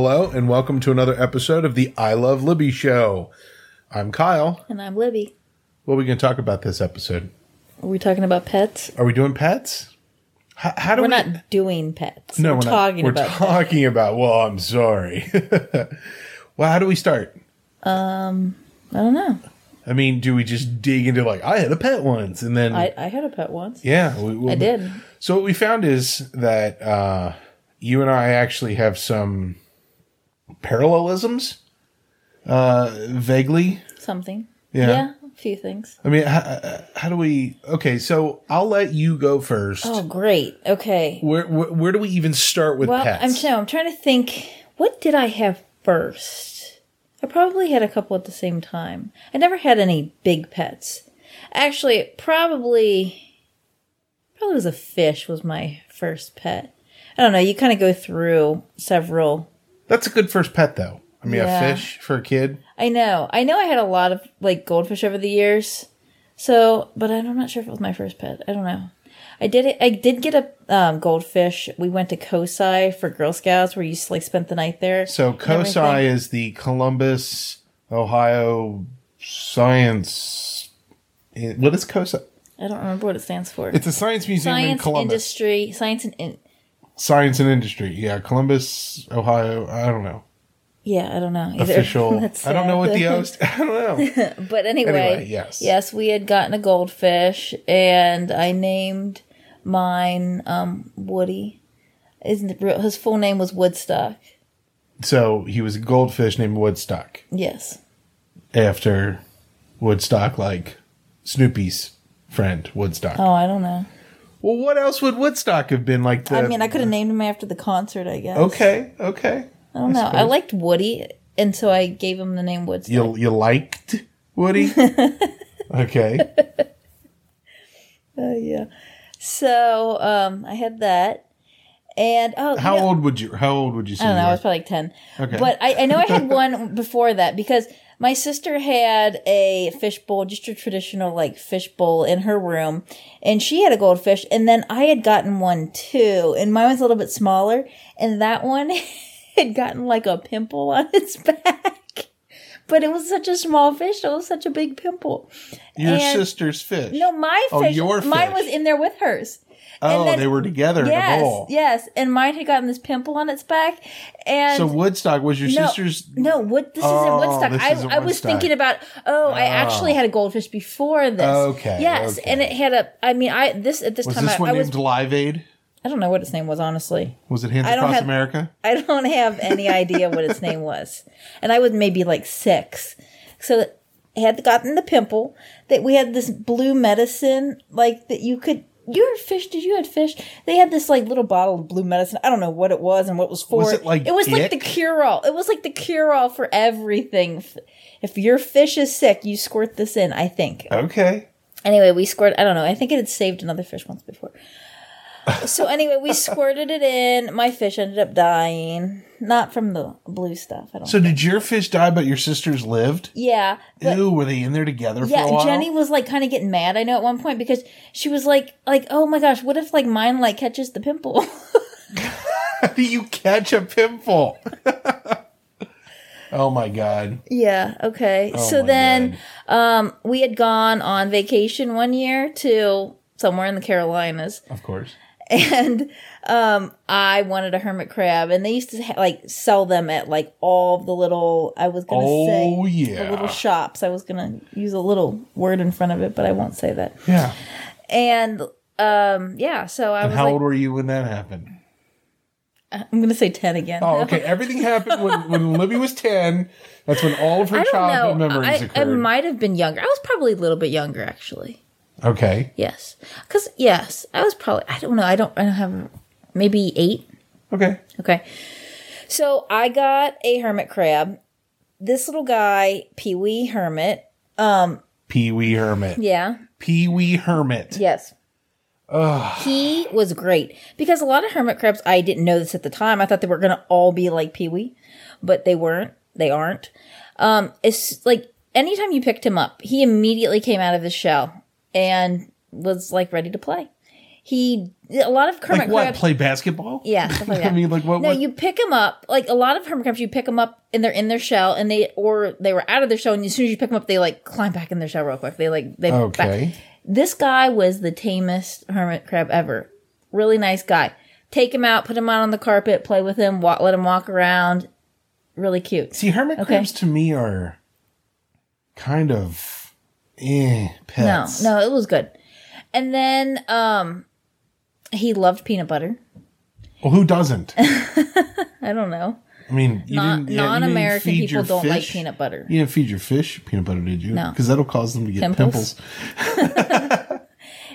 Hello, and welcome to another episode of the I Love Libby Show. I'm Kyle. And I'm Libby. What are we going to talk about this episode? Are we talking about pets? Are we doing pets? How, how do We're we? not doing pets. no, we're, we're, not. talking We're about pets. talking about. Well, I'm sorry. well, how do we start? Um, I don't know. I mean, do we just dig into like I had a pet once, and then I, I had a pet once. yeah, we, we- I did. So what we found is that uh, you and I actually have some parallelisms, uh, vaguely. Something. Yeah. a few things. I mean, how, how do we? Okay, so I'll let you go first. Oh, great. Okay. Where, where where do we even start with Well, pets? I'm no, I'm trying to think. What did I have first? I probably had a couple at the same time. I never had any big pets. Actually, probably probably was a fish was my first pet. I don't know. You kind of go through several That's a good first pet, though. I mean, Yeah. a fish for a kid. I know. I know I had a lot of like goldfish over the years. So, but I'm not sure if it was my first pet. I don't know. I did it. I did get a um, goldfish. We went to COSI for Girl Scouts, where you like spent the night there. So COSI is the Columbus, Ohio Science. eh, What is COSI? I don't remember what it stands for. It's a science museum in Science Columbus. industry, science and in, Science and industry. Yeah, Columbus, Ohio. I don't know. yeah, I don't know. Either. Official. I don't know what the host. I don't know. But anyway, Anyway, yes. yes, we had gotten a goldfish, and I named mine um, Woody. Isn't it real? His full name was Woodstock. so he was a goldfish named Woodstock Yes. after Woodstock, like Snoopy's friend Woodstock. Oh, I don't know. Well, what else would Woodstock have been like? The, I mean, I could have named him after the concert. I guess. Okay, okay. I don't know. I liked Woody, and so I gave him the name Woodstock. You you liked Woody? okay. Uh, yeah. So um, I had that, and oh, How you know- old would you? How old would you say? I don't know. I was probably like 10. Okay. But I, I know I had one before that because my sister had a fish bowl, just a traditional like fish bowl in her room. And she had a goldfish. And then I had gotten one too. And mine was a little bit smaller. And that one had gotten like a pimple on its back. But it was such a small fish. It was such a big pimple. Your and- sister's fish. No, my fish. Oh, fish. your Mine fish. was in there with hers. Oh, then- they were together in a Yes, bowl. yes. And mine had gotten this pimple on its back. And So Woodstock was your no, sister's. No, this Oh, is in Woodstock. this I, is in I was Woodstock. thinking about. Oh, I ah. actually had a goldfish before this. Okay, Yes, okay. and it had a. I mean, I this at this Was time this I, one I was. named Live Aid? I don't know what its name was honestly. Was it Hands I don't Across have- America? I don't have any idea what its name was, and I was maybe like six. So it had gotten the pimple. That we had this blue medicine, like that you could. Your fish? Did you had fish? They had this like little bottle of blue medicine. I don't know what it was and what it was for. Was it like it was like the cure all. It was like the cure all for everything. If your fish is sick, you squirt this in. I think. Okay. Anyway, we squirted. I don't know. I think it had saved another fish once before. So anyway, we squirted it in. My fish ended up dying, not from the blue stuff. I don't. So did your fish die, but your sisters lived? yeah, but Ew, were they in there together for yeah. Jenny was like kind of getting mad. I know at one point because she was like, like, oh my gosh, what if like mine like catches the pimple? How do you catch a pimple? oh my god. yeah. Okay. so Oh my then, um, we had gone on vacation one year to somewhere in the Carolinas. Of course. and um i wanted a hermit crab and they used to ha- like sell them at like all the little i was gonna Oh, say yeah. the little shops i was gonna use a little word in front of it but i won't say that Yeah. and um yeah so i And was how like old were you when that happened? i'm gonna say 10 again Oh, okay. Everything happened when, when Libby was 10. That's when all of her childhood know memories I, I might have been younger i was probably a little bit younger actually okay. yes because yes i was probably i don't know i don't i don't have maybe eight Okay. Okay. So I got a hermit crab. This little guy, Pee Wee Hermit. Um Pee Wee Hermit. Yeah. Pee Wee Hermit. Yes. He was great because a lot of hermit crabs, I didn't know this at the time. I thought they were going to all be like Pee Wee, but they weren't. They aren't. Um, it's like anytime you picked him up, he immediately came out of his shell and was like ready to play. he a lot of hermit Like what? crabs. Play basketball? yeah, like. I mean, like what? no, what? you pick them up. Like a lot of hermit crabs, you pick them up and they're in their shell, and they or they were out of their shell, and as soon as you pick them up, they like climb back in their shell real quick. They like they back- okay. This guy was the tamest hermit crab ever. Really nice guy. Take him out, put him out on the carpet, play with him, walk, let him walk around. Really cute. See, hermit Okay. crabs to me are kind of eh pets. No, no, it was good. And then um he loved peanut butter. Well, who doesn't? I don't know. I mean, you Non didn't, yeah, non-American people don't like peanut butter. You didn't feed your fish peanut butter, did you? No. because that'll cause them to get Pimples? pimples.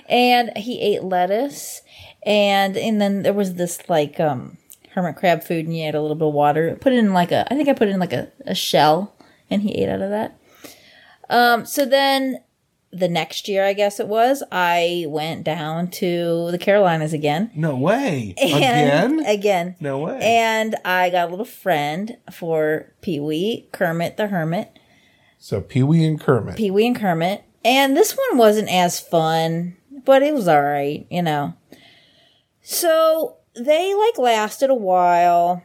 And he ate lettuce and and then there was this like um hermit crab food and you had a little bit of water. Put it in like a I think I put it in like a, a shell and he ate out of that. Um so then the next year I guess it was, I went down to the Carolinas again. No way. And Again? Again. No way. And I got a little friend for Pee Wee, Kermit the Hermit, so Pee Wee and Kermit. Pee Wee and Kermit. And this one wasn't as fun, but it was all right, you know. So they like lasted a while,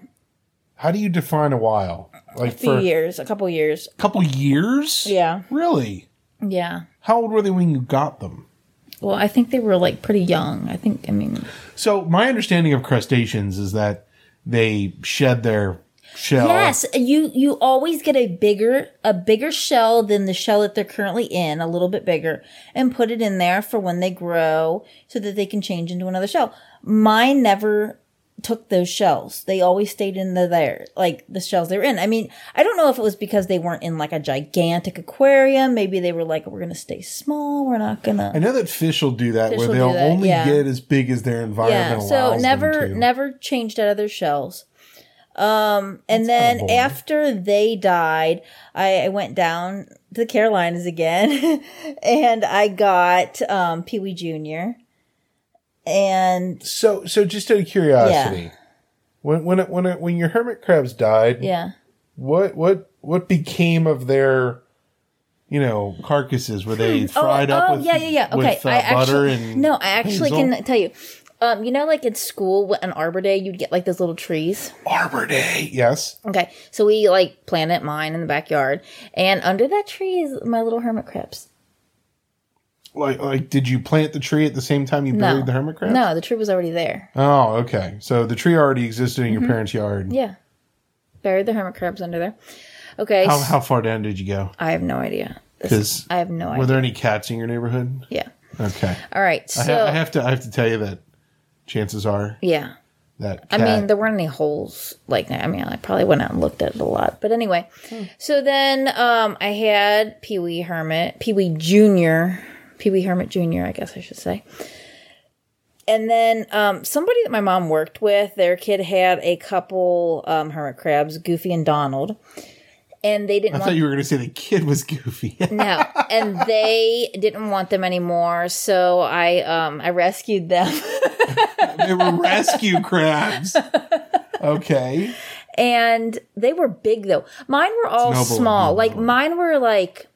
How do you define a while? Like a few years, a couple years. A couple years? Yeah, Really? yeah. How old were they when you got them? Well, I think they were like pretty young. I think, I mean, So my understanding of crustaceans is that they shed their shell. Yes, you you always get a bigger a bigger shell than the shell that they're currently in, a little bit bigger, and put it in there for when they grow so that they can change into another shell. Mine never took those shells. They always stayed in the there, like the shells they were in. I mean, I don't know if it was because they weren't in like a gigantic aquarium. Maybe they were like, we're gonna stay small. We're not gonna. I know that fish will do that Fish where they'll only yeah. get as big as their environment yeah so allows never them to. never changed out of their shells um and then kinda after they died I, I went down to the carolinas again and i got um pee-wee junior and So, so just out of curiosity, when when it, when it, when your hermit crabs died, yeah what what what became of their, you know, carcasses? Were they fried oh, up oh, with yeah yeah yeah okay with uh, i actually and no i actually can tell you um you know like in school on arbor day you'd get like those little trees Arbor Day? Yes. Okay, so we like planted mine in the backyard, and under that tree is my little hermit crabs. Like like, did you plant the tree at the same time you No, buried the hermit crabs? no, the tree was already there. Oh, okay. So the tree already existed in your Mm-hmm. parents' yard. Yeah, buried the hermit crabs under there. Okay, How how far down did you go? I have no idea. Because I have no idea. were there any cats in your neighborhood? yeah. Okay. All right. I, So ha- I have to I have to tell you that chances are yeah. that I mean, there weren't any holes like that. I mean, I probably went out and looked at it a lot. But anyway, Hmm. so then um, I had Pee Wee Hermit, Pee Wee Junior, Pee Wee Hermit Junior, I guess I should say. And then um, somebody that my mom worked with, their kid had a couple um, hermit crabs, Goofy and Donald, and they didn't I thought you were going to say the kid was goofy. no, and they didn't want them anymore. So I um, I rescued them. they were rescue crabs. Okay. and they were big though. Mine were all small. Like mine were like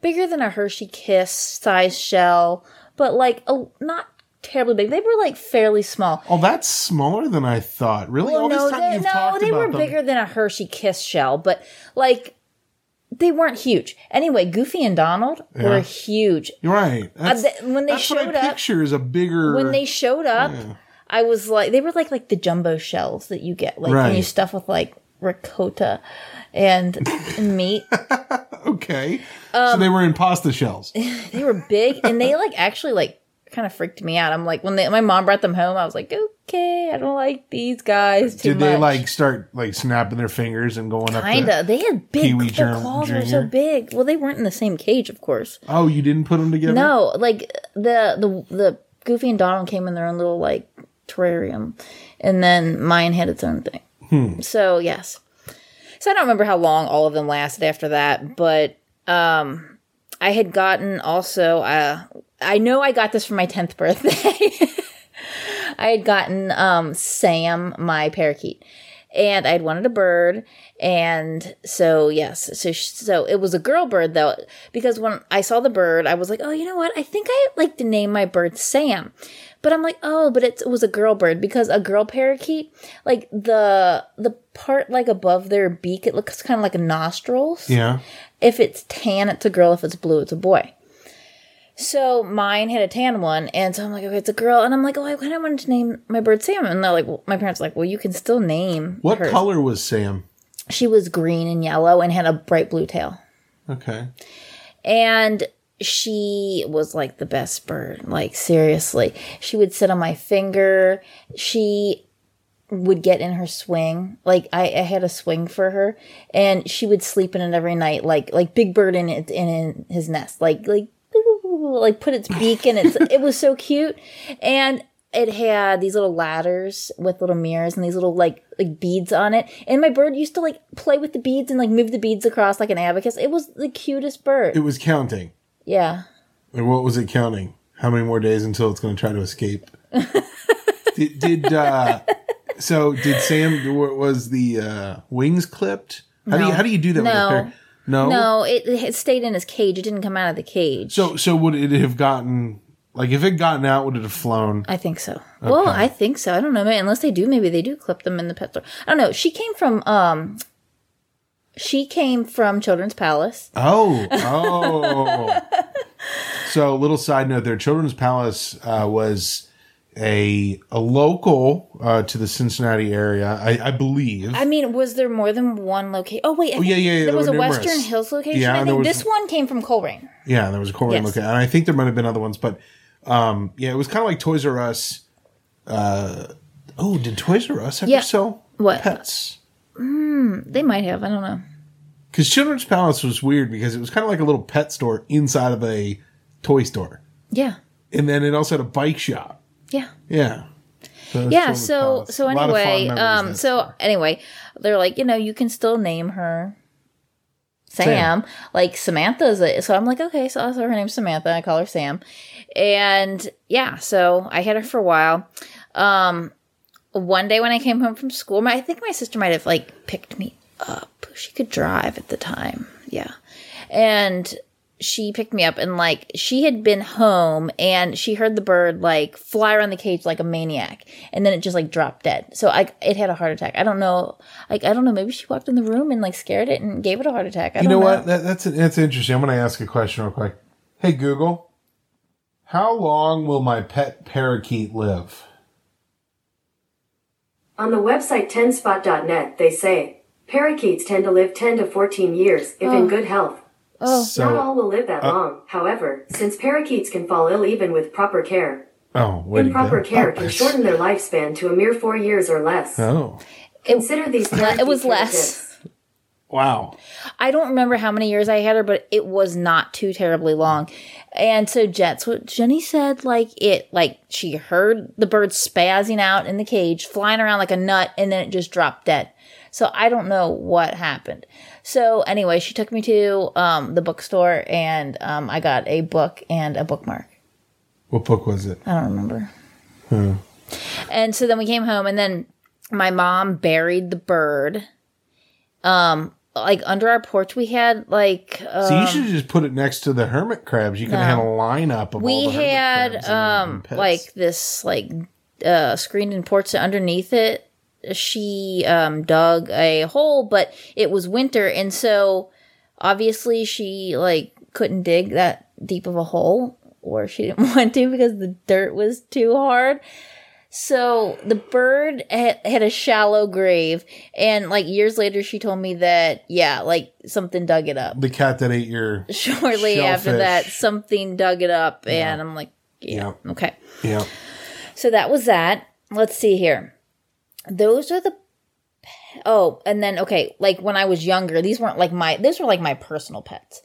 bigger than a Hershey Kiss size shell, but like a, not terribly big. They were like fairly small. Oh, that's smaller than I thought. Really? All no, this time they, you've no, talked they about were them. bigger than a Hershey Kiss shell, but like they weren't huge. Anyway, Goofy and Donald Yeah. were huge. You're right. Uh, that's, th- when they that's what showed I up- picture is a bigger. When they showed up, I was like, they were like like the jumbo shells that you get, like when you stuff with like ricotta and meat. okay. Um, so they were in pasta shells. They were big and they like actually like kind of freaked me out. I'm like when they, my mom brought them home, I was like, okay, I don't like these guys too Did they much. like start like snapping their fingers and going up? Kinda. They had big. Their Jun- claws were so big. Well, they weren't in the same cage, of course. Oh, you didn't put them together? No, like the the the Goofy and Donald came in their own little like terrarium, and then mine had its own thing. Hmm. So yes, so I don't remember how long all of them lasted after that, but um, I had gotten also. Uh, I know I got this for my tenth birthday. I had gotten um Sam, my parakeet, and I'd wanted a bird, and so yes, so so it was a girl bird though, because when I saw the bird, I was like, oh, you know what? I think I like to name my bird Sam, But I'm like, oh, but it's, it was a girl bird because a girl parakeet, like the the part like above their beak, it looks kind of like nostrils. Yeah. If it's tan, it's a girl. If it's blue, it's a boy. So mine had a tan one, and so I'm like, okay, it's a girl, and I'm like, oh, I kind of wanted to name my bird Sam, and they're like, well, my parents are like, well, you can still name What her. color was Sam? She was green and yellow and had a bright blue tail, Okay. and she was like the best bird. Like seriously, she would sit on my finger. She would get in her swing. Like I, I had a swing for her, and she would sleep in it every night. Like like Big Bird in it in, in his nest. Like like like put its beak in its. it was so cute, and it had these little ladders with little mirrors and these little like like beads on it. And my bird used to like play with the beads and like move the beads across like an abacus. It was the cutest bird. It was counting. Yeah. And what was it counting? How many more days until it's going to try to escape? did, did uh, so? Did Sam? Was the uh, wings clipped? How do you how do you do that? With a No. pair? No. No, it, it stayed in his cage. It didn't come out of the cage. So so would it have gotten like if it gotten out? Would it have flown? I think so. Well, I think so. I don't know. Maybe, unless they do, maybe they do clip them in the pet store. I don't know. She came from um she came from Children's Palace. Oh oh. so little side note there. Children's Palace uh, was a a local uh, to the Cincinnati area, I, I believe. I mean, was there more than one location? Oh wait, I yeah, yeah, yeah, There there was a numerous. Western Hills location. Yeah, I think was- this one came from Colerain. Yeah, there was a Korean Yes. at, and I think there might have been other ones, but um, yeah, it was kind of like Toys R Us. Uh, oh, did Toys R Us ever Yeah. sell What? pets? They might have. I don't know. Because Children's Palace was weird because it was kind of like a little pet store inside of a toy store, Yeah. and then it also had a bike shop. Yeah. Yeah. So Yeah, so Palace. so A lot of fond anyway, um so store. anyway, they're like, you know, you can still name her Sam. Like Samantha's a, so I'm like, okay, so, so her name's Samantha. I call her Sam. And yeah, so I had her for a while. Um one day when I came home from school, my, I think my sister might have like picked me up. She could drive at the time. Yeah. And she picked me up and like she had been home and she heard the bird like fly around the cage like a maniac and then it just like dropped dead so i it had a heart attack i don't know like i don't know maybe she walked in the room and like scared it and gave it a heart attack I You don't know what? That, that's that's interesting. I'm going to ask a question real quick. Hey Google, how long will my pet parakeet live? On the website 10spot.net, they say parakeets tend to live 10 to 14 years if in oh. good health. Oh. so, Not all will live that long. However, since parakeets can fall ill even with proper care, oh, where do improper care Oh, can shorten their lifespan to a mere four years or less. Oh, Consider these. it was less. tips. wow. I don't remember how many years I had her, but it was not too terribly long. And so Jets, what Jenny said, like it, like she heard the bird spazzing out in the cage, flying around like a nut, and then it just dropped dead. So I don't know what happened. So anyway, she took me to um, the bookstore, and um, I got a book and a bookmark. What book was it? I don't remember. And so then we came home, and then my mom buried the bird. Um, like under our porch, we had like uh, So you should just put it next to the hermit crabs. You can have a lineup of all we had um like this like uh screened in porch so underneath it she um dug a hole but it was winter and so obviously she like couldn't dig that deep of a hole or she didn't want to because the dirt was too hard. So the bird had, had a shallow grave and like years later she told me that yeah like something dug it up. The cat that ate your. shortly after that something dug it up and i'm like yeah, okay. Yeah. so that was that. Let's see here those are the oh and then okay like when i was younger these weren't like my these were like my personal pets.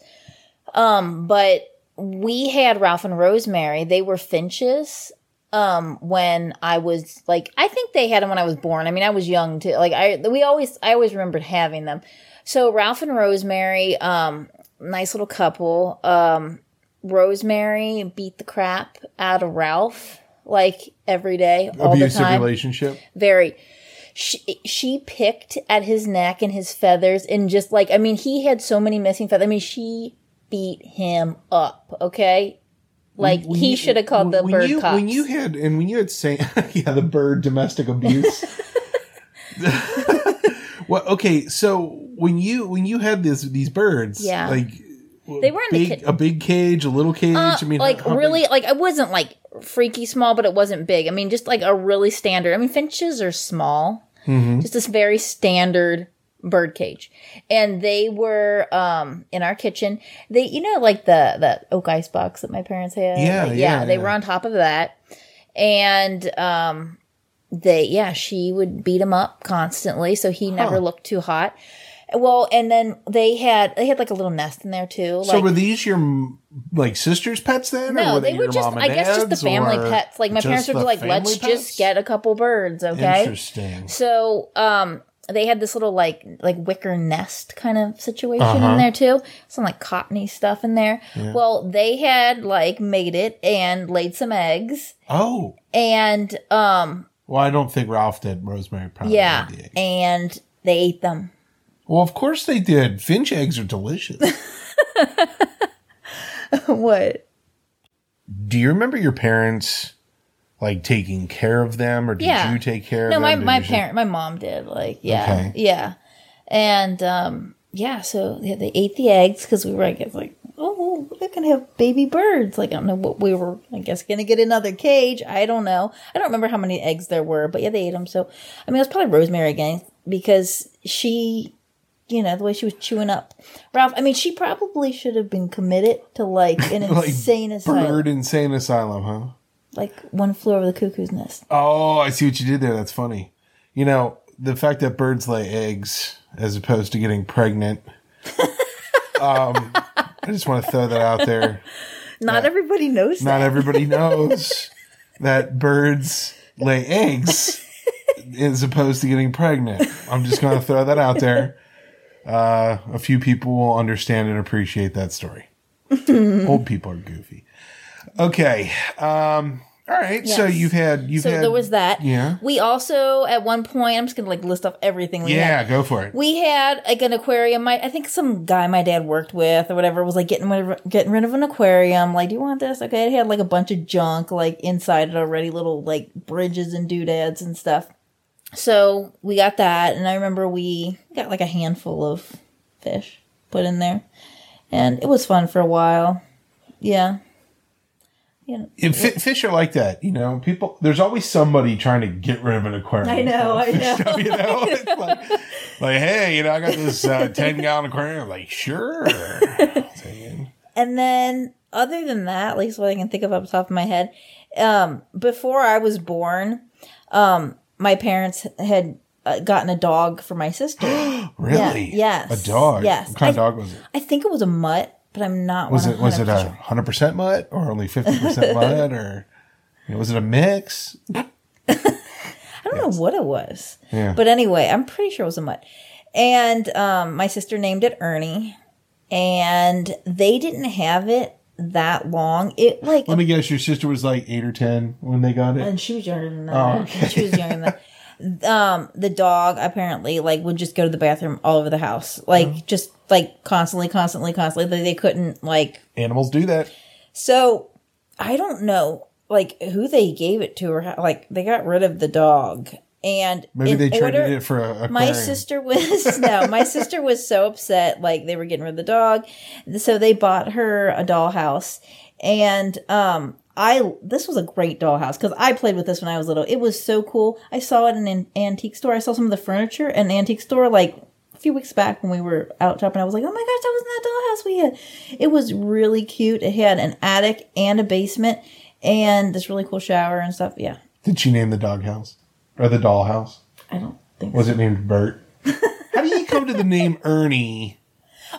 Um but we had ralph and rosemary. They were finches um when i was like i think they had them when i was born. I mean i was young too. Like i we always i always remembered having them. So ralph and rosemary um nice little couple. Um rosemary beat the crap out of ralph like every day all the Abusive time. relationship. very she, she picked at his neck and his feathers and just like i mean he had so many missing feathers i mean she beat him up okay Like When he should have called the when bird you, cops. When you had and when you had saying yeah the bird domestic abuse. well, okay, so when you when you had this these birds, Yeah. like They were in the big, kid- a big cage, a little cage. Uh, I mean, like how- how really, big- like I wasn't like freaky small, but it wasn't big. I mean, just like a really standard. I mean, finches are small, Mm-hmm. just this very standard bird cage, and they were um in our kitchen. They, you know, like the the oak ice box that my parents had. Yeah, Like, yeah, They yeah. were on top of that, and um, they yeah, she would beat him up constantly, so he never looked too hot. Well, and then they had they had like a little nest in there too. So were these your like sisters' pets then? or no, were they were your just, I guess, just the family pets. Like, my parents would be like, let's pets? just get a couple birds, okay? Interesting. So, um, they had this little, like, like wicker nest kind of situation Uh-huh. in there, too. Some, like, cottony stuff in there. Well, they had, like, made it and laid some eggs. Oh, And, um, well, I don't think Ralph did. Rosemary probably yeah. And they ate them. Well, of course they did. Finch eggs are delicious. what? Do you remember your parents like taking care of them, or did Yeah. you take care No, of my, them? Did my parent, my mom did. Like, yeah, Okay. yeah, and um, yeah. So yeah, they ate the eggs because we were, I guess, like, oh, we're gonna have baby birds. Like, I don't know what we were. I guess gonna get another cage. I don't know. I don't remember how many eggs there were, but yeah, they ate them. So, I mean, it was probably Rosemary again because she. You know the way she was chewing up Ralph. I mean, she probably should have been committed to like an Like insane asylum, Bird insane asylum, huh? like one floor of the cuckoo's nest. Oh, I see what you did there. That's funny. You know, the fact that birds lay eggs as opposed to getting pregnant. um, I just want to throw that out there. Not everybody knows Not that. everybody knows that birds lay eggs as opposed to getting pregnant. I'm just going to throw that out there. Uh, a few people will understand and appreciate that story. Old people are goofy. Okay. Um, all right. So you've had you've so had there was that. Yeah. We also at one point I'm just gonna like list off everything we Yeah, had. go for it. We had like an aquarium. My, I think some guy my dad worked with or whatever was like getting rid of, getting rid of an aquarium. Like, do you want this? Okay, it had like a bunch of junk like inside it already, little like bridges and doodads and stuff. So we got that, and I remember we got like a handful of fish put in there, and it was fun for a while. Yeah, And fi- fish are like that, you know. People, there's always somebody trying to get rid of an aquarium. I know, I know. you know, it's like, like, hey, you know, I got this uh, ten gallon aquarium. Like, sure. And then, other than that, at least what I can think of off the top of my head, um, before I was born, um, my parents had uh, gotten a dog for my sister. really? yes. A dog. Yes. What kind of dog was it? I think it was a mutt, but I'm not. Was it was it a hundred percent mutt or only fifty percent mutt or you know, was it a mix? I don't know what it was. Yeah. But anyway, I'm pretty sure it was a mutt. And um, my sister named it Ernie, and they didn't have it that long. It like Let me guess, your sister was like eight or ten when they got it. and she was younger than that. Oh, okay. She was younger than that. Um, the dog apparently like would just go to the bathroom all over the house, like just like constantly, constantly, constantly. They, they couldn't like. Animals do that. So I don't know like who they gave it to or how, like they got rid of the dog and Maybe they traded order- it for a my sister was no my sister was so upset like they were getting rid of the dog. So they bought her a dollhouse. And um i this was a great dollhouse because i played with this when i was little. It was so cool. I saw it in an antique store. I saw some of the furniture in an antique store like a few weeks back when we were out shopping. I was like oh my gosh that was in that dollhouse we had. It was really cute. It had an attic and a basement and this really cool shower and stuff. Yeah. Did she name the doghouse or the dollhouse? i don't think Was it named Bert? How do you come to the name Ernie?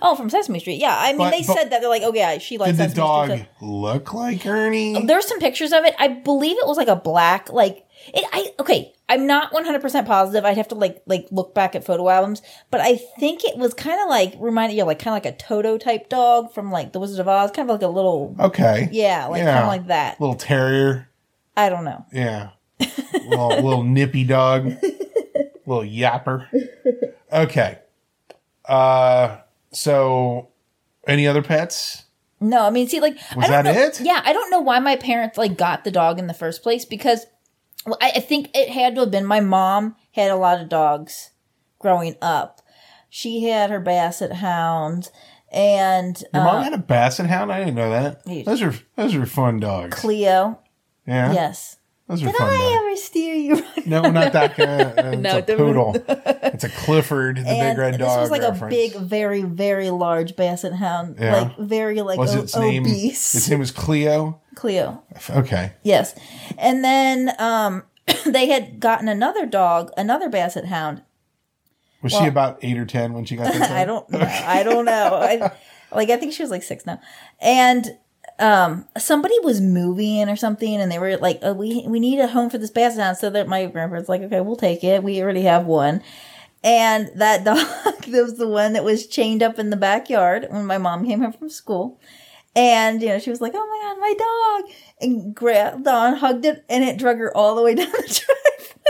Oh, from Sesame Street. Yeah, I mean, But- they but- said that they're like, oh yeah, she likes Did the Sesame dog Street. look like Ernie? There's some pictures of it. I believe it was like a black, like it. I okay. I'm not 100 percent positive. I'd have to like like look back at photo albums, but I think it was kind of like reminded you of like kind of like a Toto type dog from like The Wizard of Oz, kind of like a little Okay. yeah, like kind of like that. Little terrier. I don't know. Yeah. Little, little nippy dog. little yapper. Okay. Uh, so any other pets? No, I mean, see, like, Was I don't that know, it? Yeah, I don't know why my parents like got the dog in the first place because well, I, I think it had to have been my mom had a lot of dogs growing up. She had her basset hound and Your uh, mom had a basset hound. I didn't know that. Those are those are fun dogs. Cleo. Yeah, Yes. Those are Did fun I dogs. ever steer you? No, not that guy. Uh, it's No, a the- poodle. it's a Clifford, the big red dog. this was like reference. a big, very, very large basset hound, Yeah. like very like Was o- its name? obese. Its name was Cleo. Cleo. Okay. Yes. And then um they had gotten another dog, another basset hound. Was she about eight or ten when she got? I don't know. I don't know. I, like I think she was like 6 now. And um somebody was moving or something and they were like oh, we we need a home for this basset hound so that my grandparents like okay we'll take it we already have one and that dog that was the one that was chained up in the backyard when my mom came home from school and you know she was like oh my god my dog and grabbed on hugged it and it drug her all the way down the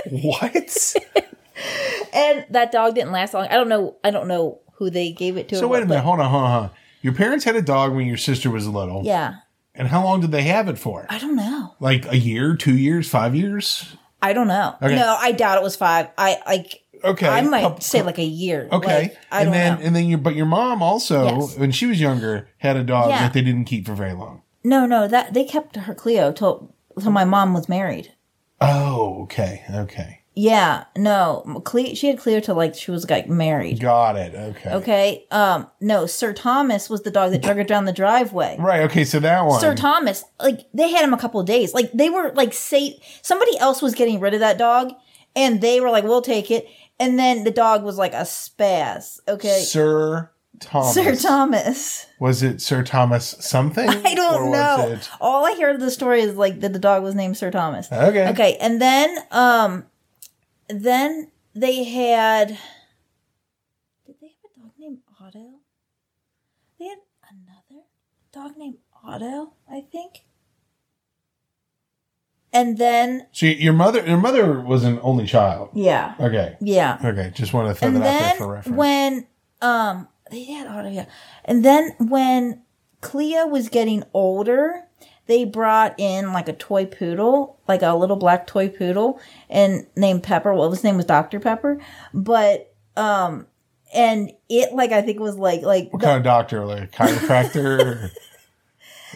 driveway What? and that dog didn't last long i don't know i don't know who they gave it to so wait a minute. Hold on. Hold on. hold on. Your parents had a dog when your sister was little. yeah And how long did they have it for? i don't know Like a year, two years, five years? I don't know. Okay. No, I doubt it was five. I like. Okay. I might say like a year. Okay. Like, I and don't then know. and then your but your mom also Yes. when she was younger had a dog Yeah. that they didn't keep for very long. no, no, that they kept her Cleo till till my mom was married. Oh, okay. Okay. Yeah, no. She had Cleo till like she was like married. Got it. Okay. Okay. Um. No, Sir Thomas was the dog that drug her down the driveway. Right. Okay. So that one. Sir Thomas, like they had him a couple of days. Like they were like say somebody else was getting rid of that dog, and they were like, "We'll take it." And then the dog was like a spaz. Okay, Sir Thomas. Sir Thomas. Was it Sir Thomas something? I don't know. All I hear of the story is like that the dog was named Sir Thomas. Okay. Okay, and then um, then they had. Did they have a dog named Otto? They had another dog named Otto, I think. And then So your mother, your mother was an only child. yeah, Okay. yeah. Okay. Just want to throw and that out there for reference. when um they had Otto, yeah. And then when Cleo was getting older, they brought in like a toy poodle, like a little black toy poodle, and named Pepper. Well, his name was Doctor Pepper, but um, and it like I think was like like what kind of doctor? Like chiropractor?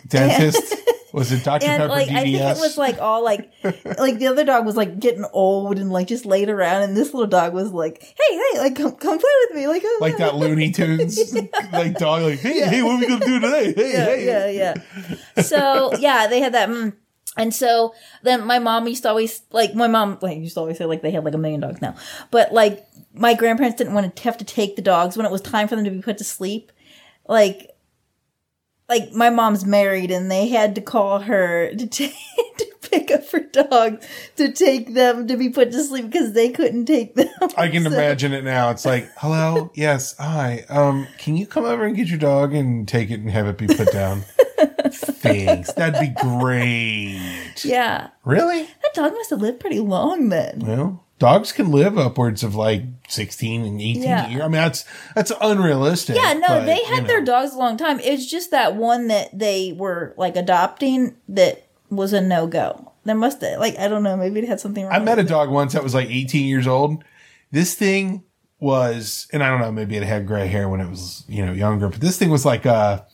dentist? Was it Dr. and Pepper like DDS? I think it was like all like like the other dog was like getting old and like just laid around, and this little dog was like, hey hey, like come come play with me, like like that Looney Tunes like dog like hey hey what are we gonna do today hey yeah, hey yeah, yeah. So yeah, they had that. Mm. And so then my mom used to always like my mom like used to always say like they had like a million dogs now, but like my grandparents didn't want to have to take the dogs when it was time for them to be put to sleep. Like, like my mom's married and they had to call her to take to pick up her dogs to take them to be put to sleep because they couldn't take them. I can So- imagine it now. It's like, hello, yes, hi. Um, can you come over and get your dog and take it and have it be put down? Thanks. That'd be great. Yeah, Really? that dog must have lived pretty long then. Well, dogs can live upwards of like sixteen and eighteen Yeah. years. I mean, that's that's unrealistic. Yeah, no, but, they had know. their dogs a long time. It's just that one that they were like adopting that was a no go. There must have, like I don't know, maybe it had something wrong. I met a it. dog once that was like 18 years old. This thing was, and I don't know, maybe it had gray hair when it was, you know, younger, but this thing was like a,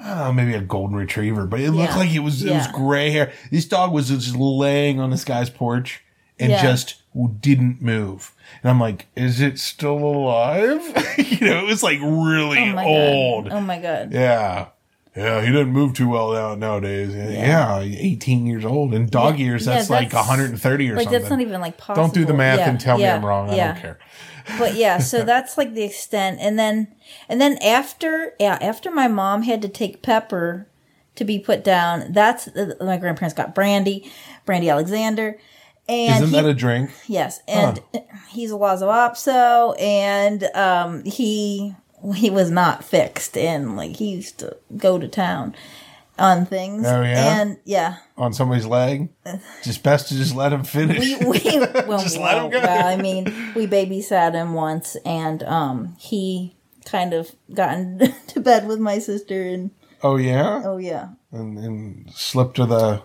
I don't maybe a golden retriever, but it looked Yeah. like it was, it was gray hair. This dog was just laying on this guy's porch and Yeah. just didn't move. And I'm like, is it still alive? you know, it was like really Oh old. god! Oh my god! Yeah. Yeah, he doesn't move too well now nowadays. Yeah, 18 years old. In dog years, Yeah, that's, like 130 or Like something. that's not even like possible. Don't do the math Yeah, and tell yeah, me I'm wrong. I don't care. but yeah, so that's like the extent. And then, and then after, yeah, after my mom had to take Pepper to be put down, that's uh, my grandparents got Brandy, Brandy Alexander, and Isn't he- that a drink? Yes, and he's a Lhasa Apso, and um, he he was not fixed, and like he used to go to town on things. Oh, yeah? and yeah, On somebody's leg? Just best to just let him finish. we, we well, Just let him go. well, I mean, we babysat him once, and um, he kind of gotten to bed with my sister, and Oh yeah, Oh yeah, and, and slipped to the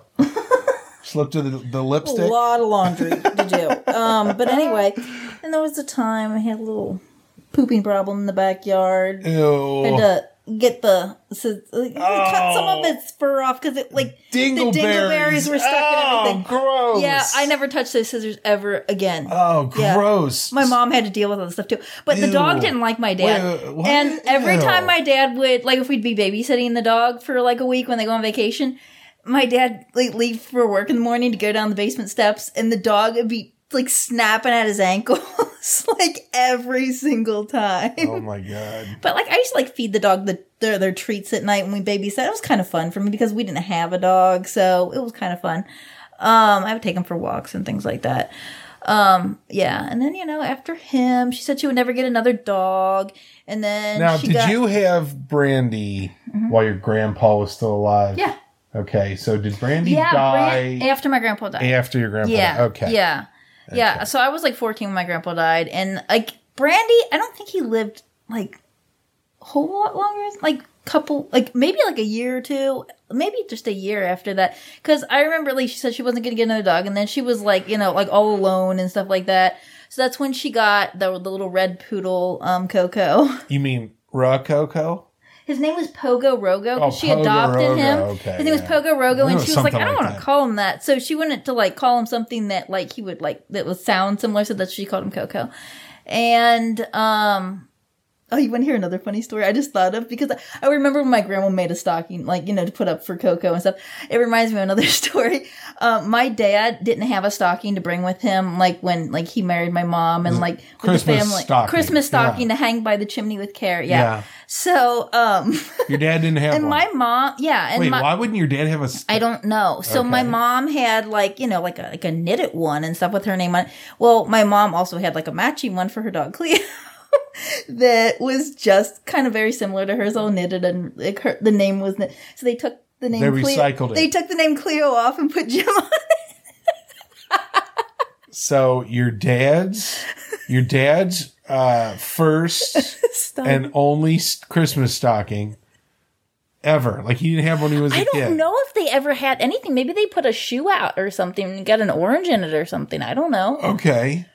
slip to the, the lipstick. a lot of laundry to do. Um, but anyway, and there was a time I had a little pooping problem in the backyard. Ew. Had to get the so, like, cut some of its fur off because it like the Dingleberries. dingleberries were stuck oh, in everything. gross. Yeah, I never touched those scissors ever again. Oh, Yeah. gross. My mom had to deal with all this stuff too. But the dog didn't like my dad. Wait, and every Ew. time my dad would like if we'd be babysitting the dog for like a week when they go on vacation, my dad like leave for work in the morning to go down the basement steps and the dog would be like snapping at his ankles like every single time. Oh my god. But like I used to like feed the dog the their, their treats at night when we babysat. It was kind of fun for me because we didn't have a dog, so it was kind of fun. Um, I would take him for walks and things like that. Um, yeah, and then you know after him, she said she would never get another dog, and then Now, she did got, Mm-hmm. you have Brandy while your grandpa was still alive? Yeah, Okay, so did Brandy yeah. die Bran- after my grandpa died. after your grandpa? Yeah. died? Okay. Yeah. Yeah. So I was like 14 when my grandpa died. And like Brandy, I don't think he lived like a whole lot longer. Like couple, like maybe like a year or two, maybe just a year after that. Cause I remember like she said she wasn't going to get another dog. And then she was like, you know, like all alone and stuff like that. So that's when she got the, the little red poodle, um, Coco. You mean Rococo? His name was Pogo Rogo Oh, she Pogo adopted Rogo, him. okay, His name was. Pogo Rogo, and she was like, I don't like want to call him that. So she wanted to like call him something that like he would like that would sound similar, so that she called him Coco. And um, oh, you want to hear another funny story? I just thought of because I, remember when my grandma made a stocking, like you know, to put up for Coco and stuff. It reminds me of another story. Um, my dad didn't have a stocking to bring with him, like when like he married my mom and like with Christmas the family stocking, Christmas stocking yeah. to hang by the chimney with care. Yeah. Yeah. So um. Your dad didn't have And one. my mom, yeah, and Wait, my, why wouldn't your dad have a? St- I don't know. So my mom had like you know like a like a knitted one and stuff with her name on. it. Well, my mom also had like a matching one for her dog Cleo. that was just kind of very similar to hers, all knitted and like her, the name was knit. So they took the name. They Cleo, recycled it. They took the name Cleo off and put Jim on. so your dad's, your dad's uh, first and only Christmas stocking ever. Like he didn't have when he was a I don't kid. know if they ever had anything. Maybe they put a shoe out or something and got an orange in it or something. I don't know. Okay.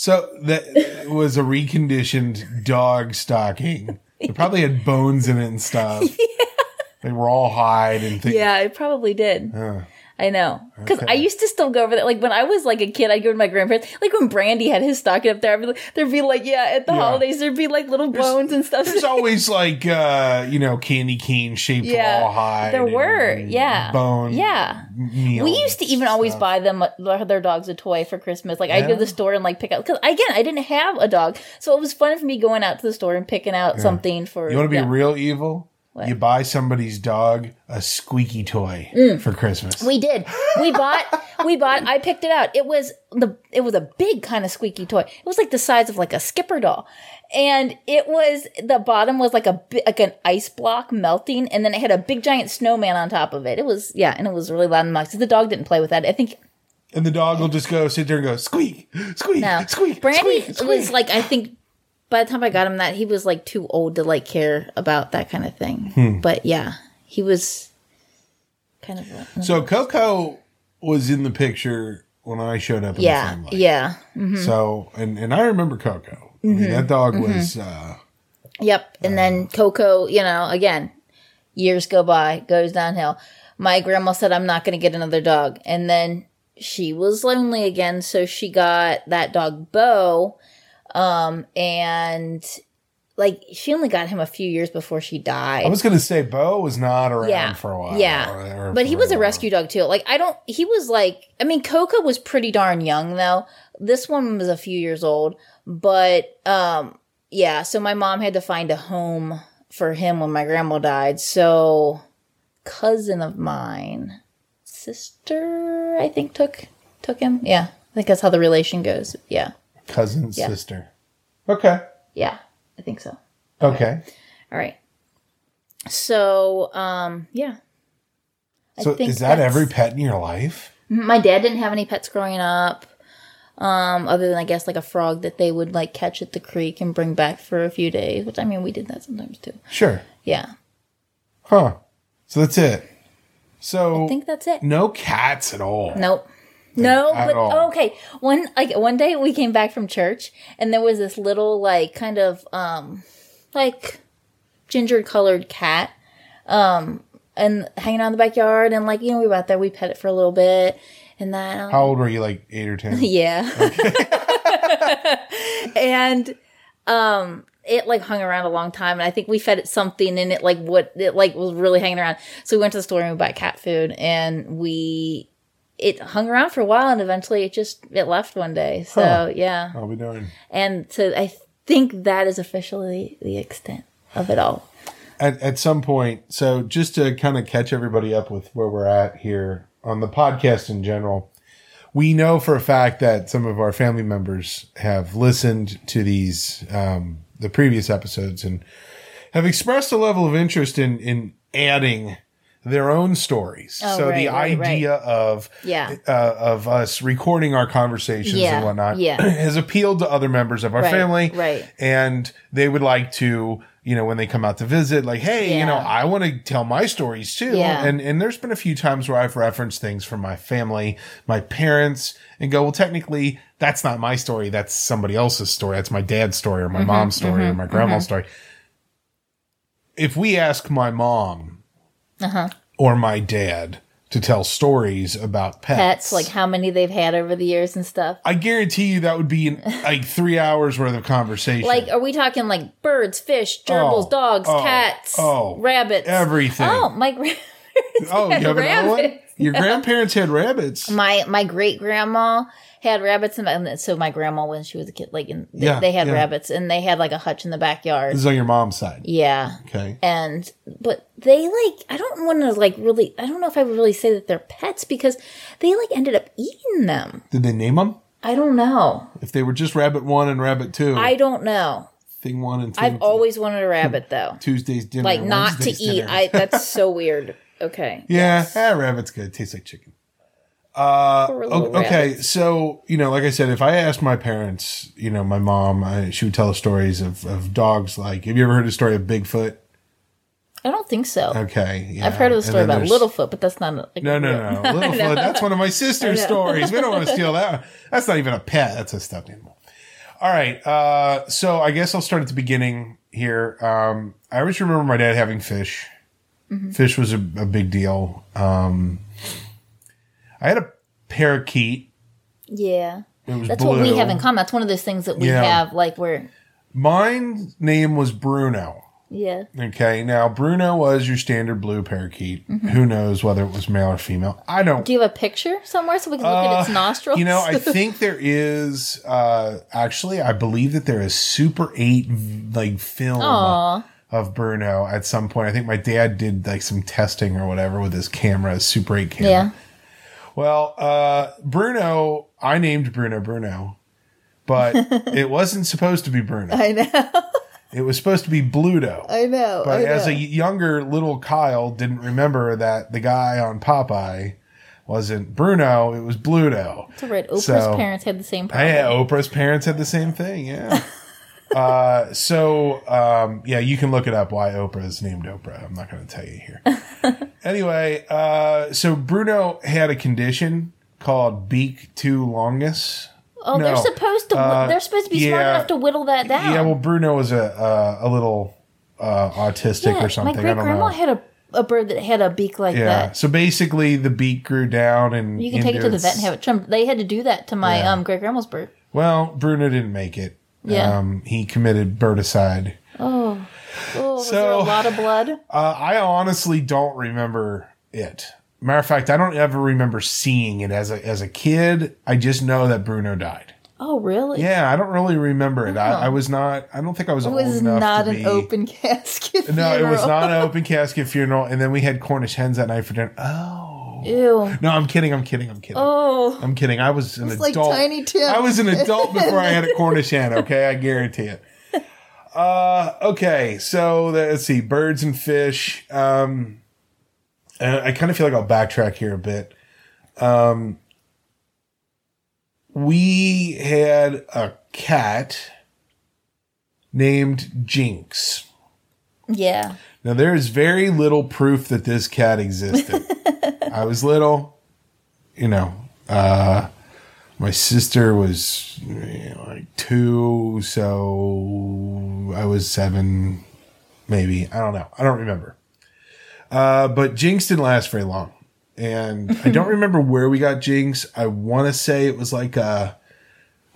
So that was a reconditioned dog stocking. It probably had bones in it and stuff. They were all hide and things. Yeah, it probably did. Huh. I know. Because Okay. I used to still go over there. Like when I was like a kid, I'd go to my grandparents. Like when Brandy had his stocking up there, I'd be like, there'd be like, yeah, at the Yeah. holidays, there'd be like little bones and stuff. There's always like uh, you know, candy cane shaped Yeah, rawhide. there were, yeah. Bone. Yeah. we used to even and always buy them uh, their dogs a toy for Christmas. Like I'd go to the store and like pick out because again I didn't have a dog, so it was fun for me going out to the store and picking out something for. You want to be real evil? You buy somebody's dog a squeaky toy for Christmas. Mm. We did. We bought. we bought. I picked it out. It was the. It was a big kind of squeaky toy. It was like the size of like a skipper doll, and it was the bottom was like a like an ice block melting, and then it had a big giant snowman on top of it. It was yeah, and it was really loud and noisy. The dog didn't play with that. I think and the dog will just go sit there and go squeak, squeak, no. squeak. Brandy squeak, squeak. was like I think. By the time I got him that, he was like too old to like care about that kind of thing. Hmm. But yeah, he was kind of So Coco was in the picture when I showed up. In yeah, yeah. So and and I remember Coco. I Mm-hmm. mean, that dog was. uh Yep. And then Coco, you know, again, years go by, goes downhill. My grandma said, I'm not going to get another dog. And then she was lonely again. So she got that dog, Bo. Um, and like she only got him a few years before she died. I was to say Bo was not around yeah. for a while. Yeah. or- or But he was a rescue dog too. Like I don't he was like I mean Coco was pretty darn young though. This one was a few years old, but um yeah, so my mom had to find a home for him when my grandma died. So cousin of mine, sister, I think took took him. Yeah. I think that's how the relation goes. Yeah. Cousin Yeah. sister. Okay. Yeah. I think so. Okay. All right. So, um yeah. I So think is that every pet in your life? My dad didn't have any pets growing up. Um, other than I guess like a frog that they would like catch at the creek and bring back for a few days, which I mean we did that sometimes too. Sure. Yeah. Huh. So that's it. So I think that's it. no cats at all. Nope. No, but all. okay. One like one day we came back from church and there was this little like kind of um like ginger colored cat um and hanging out in the backyard and like you know we were out there we pet it for a little bit and then How old were you? Like eight or ten? yeah. and um it like hung around a long time and I think we fed it something and it like what it like was really hanging around. So we went to the store and we bought cat food and we it hung around for a while and eventually it just it left one day. So Huh. yeah. I'll be darned. And so I think that is officially the extent of it all. at, at some point, so just to kind of catch everybody up with where we're at here on the podcast in general, we know for a fact that some of our family members have listened to these, um, the previous episodes and have expressed a level of interest in, in adding their own stories. Oh, so the right, right, idea of, Yeah. uh, of us recording our conversations Yeah, and whatnot yeah. has appealed to other members of our Right, family. right. And they would like to, you know, when they come out to visit, like, hey, you know, I want to tell my stories too. Yeah. And and there's been a few times where I've referenced things from my family, my parents, and go, well, technically, that's not my story. That's somebody else's story. That's my dad's story or Mm-hmm, my mom's story or my grandma's story. If we ask my mom Uh-huh. or my dad to tell stories about pets, Pets, like how many they've had over the years and stuff. I guarantee you that would be in, like three hours worth of conversation. Like, are we talking like birds, fish, gerbils, Oh, dogs, oh, cats, oh, rabbits, everything. Oh, my oh, you have another one? rabbits. Your grandparents had rabbits. my my great grandma had rabbits, and my- so my grandma when she was a kid, like in, they, Yeah, they had yeah. rabbits, and they had like a hutch in the backyard. This is on your mom's side. Yeah, Okay. and but they like I don't want to like really I don't know if I would really say that they're pets because they like ended up eating them. Did they name them? I don't know. If they were just rabbit one and rabbit two, I don't know. thing one and thing I've always wanted a rabbit though. Tuesday's dinner, like not to eat. dinner. I that's so weird. Okay. yeah, ah, rabbit's good. Tastes like chicken. Uh, Poor little o- okay, rabbits. so you know, like I said, if I asked my parents, you know, my mom, I, she would tell us stories of, of dogs. Like, have you ever heard a story of Bigfoot? I don't think so. Okay, yeah. I've heard of the story about Littlefoot, but that's not like, No, no, no. Littlefoot. That's one of my sister's stories. We don't want to steal that. That's not even a pet. That's a stuffed animal. All right. Uh, so I guess I'll start at the beginning here. Um, I always remember my dad having fish. Mm-hmm. Fish was a, a big deal. Um, I had a parakeet. Yeah. That's what we have in common. That's one of those things that we Yeah. have, like where, Mine's name was Bruno. yeah. Okay. Now Bruno was your standard blue parakeet. Mm-hmm. Who knows whether it was male or female? I don't Do you have a picture somewhere so we can look at its nostrils? Uh, You know, I think there is uh actually I believe that there is Super 8 like film Aw. of Bruno at some point. I think my dad did like some testing or whatever with his camera, his Super 8 camera. Yeah. Well, uh Bruno, I named Bruno Bruno, but it wasn't supposed to be Bruno. I know. It was supposed to be Bluto. I know. But I know. as a younger little Kyle didn't remember that the guy on Popeye wasn't Bruno, it was Bluto. That's right. Oprah's So- parents had the same problem. Yeah, Oprah's parents had the same thing. Yeah. uh, so um, yeah, you can look it up why Oprah is named Oprah. I'm not going to tell you here. Anyway, uh, so Bruno had a condition called beak too longus. oh, they're supposed to. Uh, they're supposed to be smart enough to whittle that down. Yeah, well, Bruno was a uh, a little uh, autistic Yeah, or something. My I great don't grandma had a, a bird that had a beak like yeah. that. So basically, the beak grew down, and You can take it to the vet and have it trimmed. They had to do that to my Yeah. um great grandma's bird. Well, Bruno didn't make it. Yeah. Um, he committed birdicide. Oh, was So- there a lot of blood? Uh, I honestly don't remember it. Matter of fact, I don't ever remember seeing it as a as a kid. I just know that Bruno died. Oh, really? Yeah, I don't really remember it. I, I was not. I don't think I was, It old was enough not to an be. open casket. No, it was not an open casket funeral. And then we had Cornish hens that night for dinner. Oh Ew. no, I'm kidding. I'm kidding. I'm kidding. Oh, I'm kidding. I was an It's like adult. Tiny Tim. I was an adult before I had a Cornish hen. Okay, I guarantee it. Uh, okay, so let's see, birds and fish. Um, I kind of feel like I'll backtrack here a bit. Um, we had a cat named Jinx. Yeah. Now there is very little proof that this cat existed. I was little, you know. Uh, my sister was you know, like two, so I was seven, maybe. I don't know. I don't remember. Uh, but Jinx didn't last very long, and I don't remember where we got Jinx. I want to say it was like a,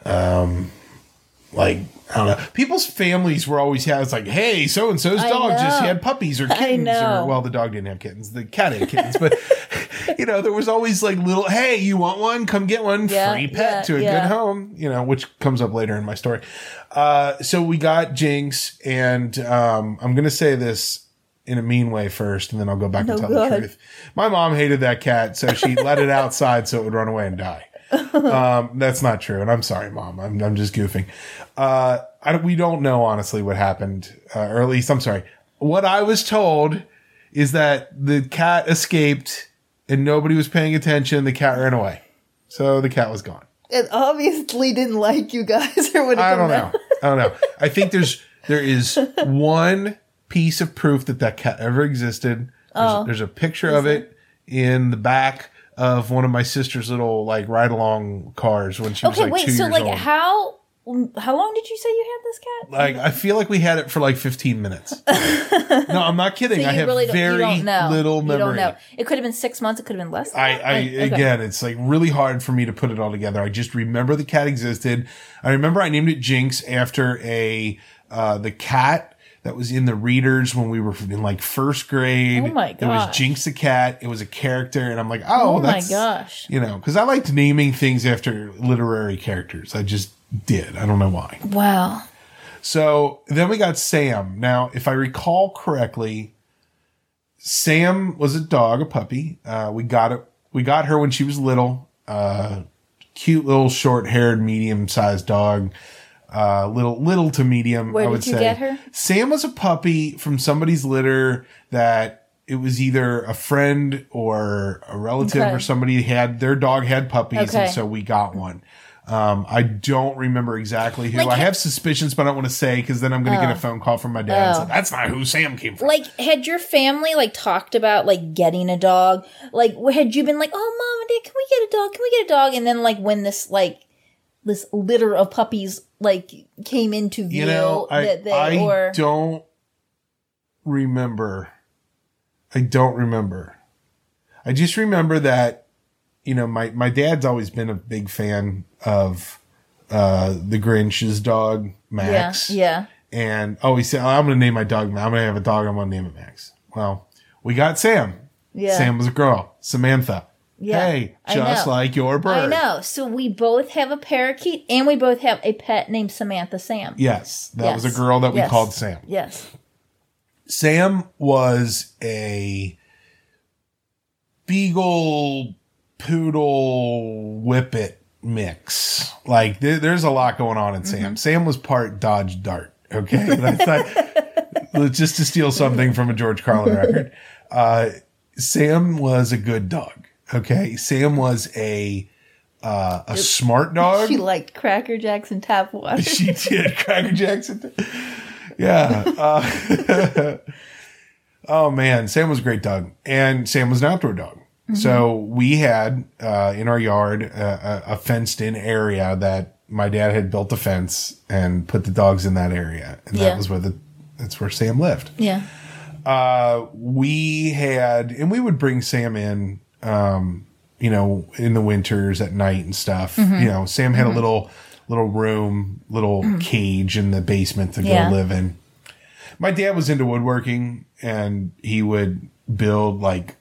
um, like I don't know. People's families were always had. It's like, hey, so and so's dog just had puppies or I kittens, know. or well, the dog didn't have kittens. The cat had kittens, but you know, there was always like little, hey, you want one? Come get one. Yeah, Free pet yeah, to a yeah. good home. You know, which comes up later in my story. Uh, so we got Jinx, and um, I'm gonna say this in a mean way first, and then I'll go back No and tell good. the truth. My mom hated that cat, so she let it outside so it would run away and die. Um, that's not true, and I'm sorry, mom. I'm I'm just goofing. Uh, I don't, we don't know honestly what happened, uh, or at least I'm sorry. What I was told is that the cat escaped and nobody was paying attention. The cat ran away, so the cat was gone. It obviously didn't like you guys or would I don't know. I don't know. I think there's there is one piece of proof that that cat ever existed. There's, Oh. there's a picture of it in the back of one of my sister's little like ride along cars when she was Okay, like wait. two So, years like, old. how how long did you say you had this cat? like I feel like we had it for like 15 minutes. no, I'm not kidding. So I have really very you little You memory. don't know. It could have been six months. It could have been less. Than I, that? I Like, okay. again, it's like really hard for me to put it all together. I just remember the cat existed. I remember I named it Jinx after a uh, the cat that was in the readers when we were in like first grade. Oh my It was. Jinx the cat. It was a character, and I'm like, oh, Oh my gosh. you know, because I liked naming things after literary characters. I just did. I don't know why. Wow. So then we got Sam. Now, if I recall correctly, Sam was a dog, a puppy. Uh, we got it. We got her when she was little. Uh, cute little short-haired, medium-sized dog. Uh, little, little to medium. Where I did would you say. get her? Sam was a puppy from somebody's litter that it was either a friend or a relative Okay. or somebody had their dog had puppies, Okay. and so we got one. Um, I don't remember exactly who. Like, I have suspicions, but I don't want to say because then I'm going to get a phone call from my dad. Oh. That's not who Sam came from. Like, had your family like talked about like getting a dog? Like, had you been like, "Oh, mom and dad, can we get a dog? Can we get a dog?" And then like when this like this litter of puppies like came into view, you know, I, that they I or don't remember. I don't remember. I just remember that, you know, my, my dad's always been a big fan of uh, the Grinch's dog, Max. yeah. And oh, he said, I'm going to name my dog. I'm going to have a dog. I'm going to name it Max. Well, we got Sam. Yeah. Sam was a girl. Samantha. Yeah, Hey, just like your bird. I know. So we both have a parakeet, and we both have a pet named Samantha Sam. Yes, that was a girl that we Yes. called Sam. Yes. Sam was a beagle poodle whippet mix. Like there, there's a lot going on in Sam. Sam was part Dodge Dart. Okay, that's not just to steal something from a George Carlin record. Uh, Sam was a good dog. Okay, Sam was a uh, a smart dog. She liked Cracker Jacks and tap water. She did. Cracker Jackson. Yeah. Uh, oh man, Sam was a great dog, and Sam was an outdoor dog. So we had uh, in our yard uh, a, a fenced-in area that my dad had built a fence and put the dogs in that area, and Yeah. that was where the that's where Sam lived yeah. uh, we had, and we would bring Sam in, um, you know, in the winters at night and stuff. Mm-hmm. You know, Sam had a little, little room, little cage in the basement to. Yeah. go live in. My dad was into woodworking and he would build like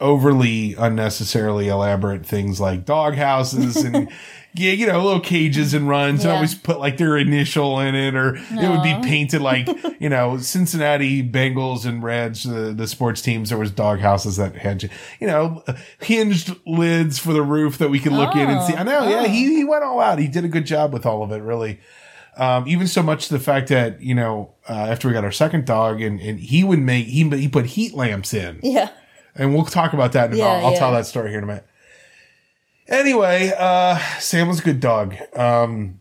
overly unnecessarily elaborate things like dog houses and yeah, you know, little cages and runs and always put like their initial in it or it would be painted like, you know, Cincinnati Bengals and Reds, the, the sports teams. There was dog houses that had, you know, hinged lids for the roof that we could look in and see. I know. Yeah. He, he went all out. He did a good job with all of it, really. Um, even so much to the fact that, you know, uh, after we got our second dog and, and he would make, he, he put heat lamps in Yeah. And we'll talk about that in a Yeah, minute. I'll yeah. tell that story here in a minute. Anyway, uh, Sam was a good dog. Um,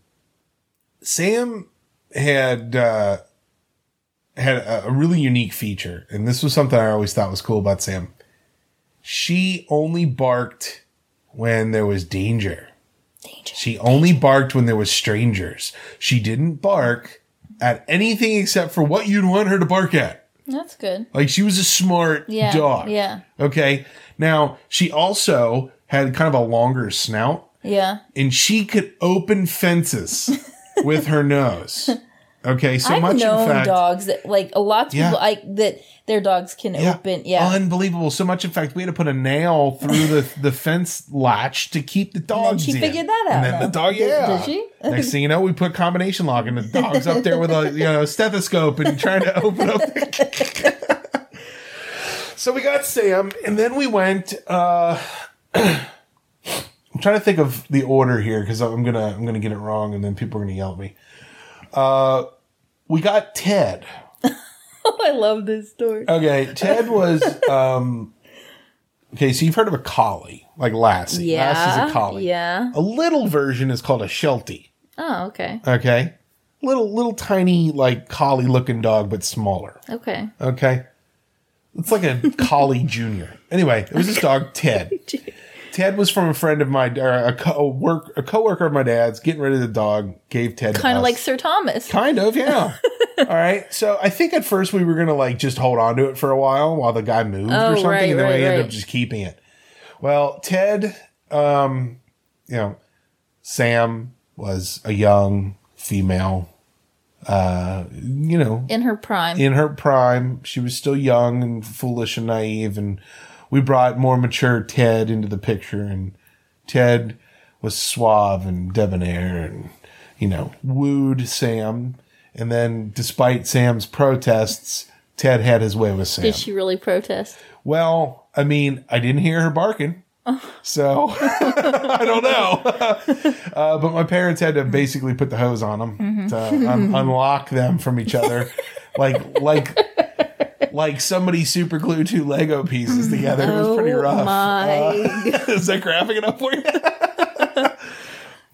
Sam had, uh, had a, a really unique feature, and this was something I always thought was cool about Sam. She only barked when there was danger. Danger. She only barked when there was strangers. She didn't bark at anything except for what you'd want her to bark at. That's good. Like she was a smart Yeah, dog. yeah. Okay. Now she also had kind of a longer snout Yeah. and she could open fences with her nose. Okay. So I've much known in fact. dogs that like a lot of Yeah. people like that their dogs can open. Yeah. Unbelievable. So much, in fact, we had to put a nail through the, the fence latch to keep the dogs she in. figured that out And then now. the dog, Did- yeah. did she? Next thing you know, we put combination lock and the dog's up there with a you know stethoscope and trying to open up. The... so we got Sam, and then we went. uh I'm trying to think of the order here because I'm gonna I'm gonna get it wrong, and then people are gonna yell at me. Uh, we got Ted. oh, I love this story. Okay, Ted was um Okay, so you've heard of a collie, like Lassie. yeah. Lassie's a collie. Yeah. A little version is called a Sheltie. Oh, okay. Okay. Little little tiny like collie looking dog, but smaller. Okay. Okay. It's like a collie junior. Anyway, it was this dog, Ted. Ted was from a friend of mine, or a co work a coworker of my dad's, getting rid of the dog, gave Ted Kind of like Sir Thomas. Kind of, yeah. All right. So I think at first we were gonna like just hold on to it for a while while the guy moved Oh, or something, right, and then we right, ended right. up just keeping it. Well, Ted, um, you know, Sam was a young female, uh, you know, in her prime. in her prime. She was still young and foolish and naive, and we brought more mature Ted into the picture, and Ted was suave and debonair, and you know, wooed Sam. And then, despite Sam's protests, Ted had his way with Sam. Did she really protest? Well, I mean, I didn't hear her barking. So I don't know, uh, but my parents had to basically put the hose on them to un- unlock them from each other, like like like somebody super glued two Lego pieces together. It was pretty Oh rough. my Uh, is that graphic enough for you?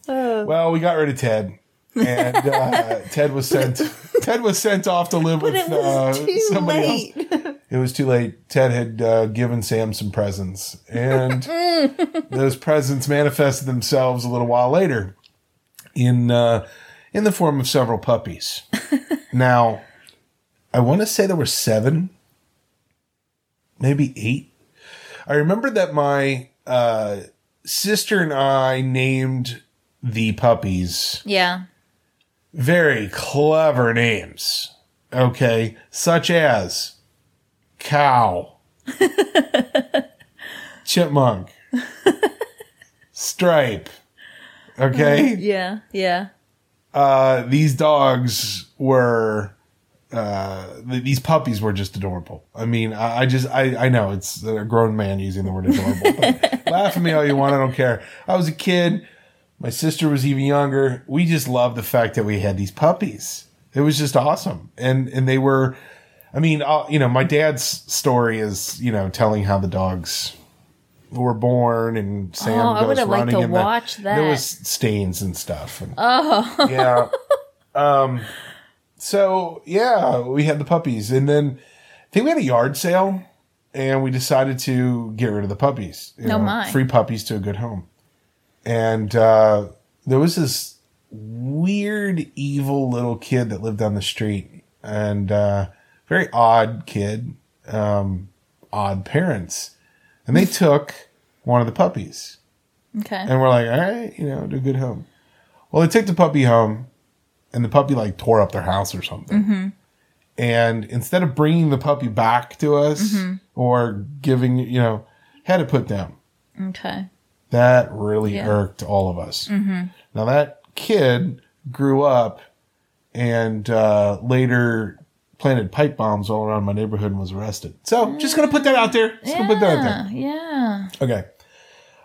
well, we got rid of Ted, and uh, Ted was sent. Ted was sent off to live with uh, somebody late. else. It was too late. Ted had uh, given Sam some presents, and those presents manifested themselves a little while later in uh, in the form of several puppies. now, I want to say there were seven, maybe eight. I remember that my uh, sister and I named the puppies Yeah. very clever names. Okay, such as cow, chipmunk, stripe. Okay, Yeah. Yeah. uh, these dogs were. Uh, th- these puppies were just adorable. I mean, I, I just, I, I know it's a grown man using the word adorable. Laugh at me all you want. I don't care. I was a kid. My sister was even younger. We just loved the fact that we had these puppies. It was just awesome. And, and they were, I mean, uh, you know, my dad's story is, you know, telling how the dogs were born and Sam Oh, I goes would have liked running to in the- There was stains and stuff. And, oh. Yeah. Um, so yeah, we had the puppies and then I think we had a yard sale and we decided to get rid of the puppies. You Oh, my. Free puppies to a good home. And, uh, there was this weird, evil little kid that lived down the street and, uh, very odd kid, um, odd parents. And they took one of the puppies. Okay. And we're like, all right, you know, to a good home. Well, they took the puppy home, and the puppy like tore up their house or something. And instead of bringing the puppy back to us or giving, you know, had it put down. Okay. That really Yeah. irked all of us. Now that kid grew up and uh, later planted pipe bombs all around my neighborhood and was arrested. So just gonna put that out there. Just gonna put that out there. Yeah. Yeah. Okay.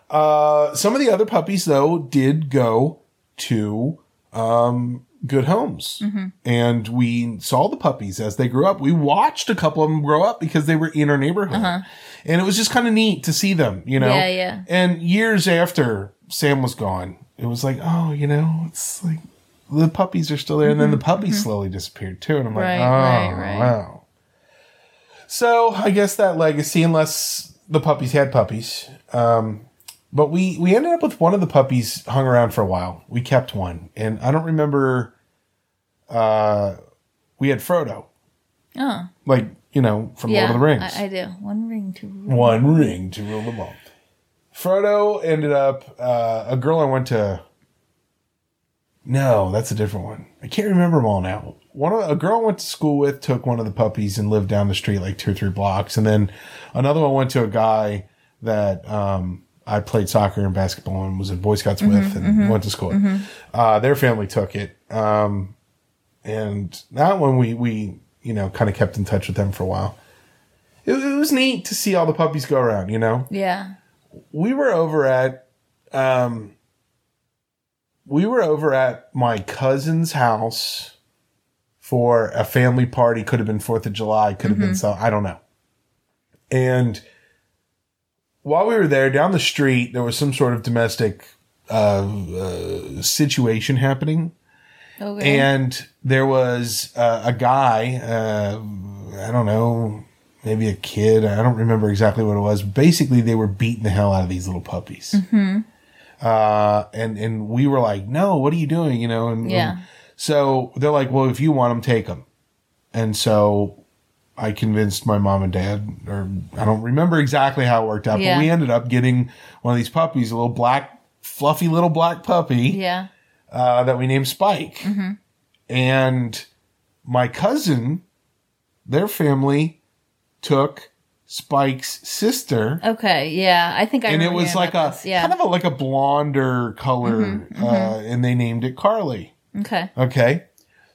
Uh, some of the other puppies, though, did go to um, good homes. Mm-hmm. And we saw the puppies as they grew up. We watched a couple of them grow up because they were in our neighborhood. Uh-huh. And it was just kind of neat to see them, you know? Yeah, yeah. And years after Sam was gone, it was like, oh, you know, it's like the puppies are still there, and then the mm-hmm. puppies mm-hmm. slowly disappeared too. And I'm like, Right, oh right, right. wow. So I guess that legacy, unless the puppies had puppies, um, but we we ended up with one of the puppies hung around for a while. We kept one, and I don't remember. Uh, we had Frodo, Oh, like you know from yeah. Lord of the Rings. I, I do. One ring to rule. one ring to rule them all. Frodo ended up uh, a girl I went to. No, that's a different one. I can't remember them all now. One of, a girl I went to school with took one of the puppies and lived down the street like two or three blocks, and then another one went to a guy that um, I played soccer and basketball and was in Boy Scouts with and went to school. with. Uh, their family took it, um, and that one we we you know kind of kept in touch with them for a while. It, it was neat to see all the puppies go around. You know, Yeah. we were over at um we were over at my cousin's house for a family party could have been 4th of July could have been so I don't know. And while we were there down the street there was some sort of domestic uh, uh situation happening. Okay. and there was uh, a guy uh, i don't know maybe a kid i don't remember exactly what it was. Basically they were beating the hell out of these little puppies. Uh, and and we were like no what are you doing? You know and Yeah. so they're like well if you want them take them and so i convinced my mom and dad or i don't remember exactly how it worked out Yeah. but we ended up getting one of these puppies a little black fluffy little black puppy yeah. uh, that we named Spike. And my cousin, their family took Spike's sister, Okay. Yeah. I think I. and it was like a this. yeah. kind of a, like a blonder color, Uh, and they named it Carly. okay. Okay,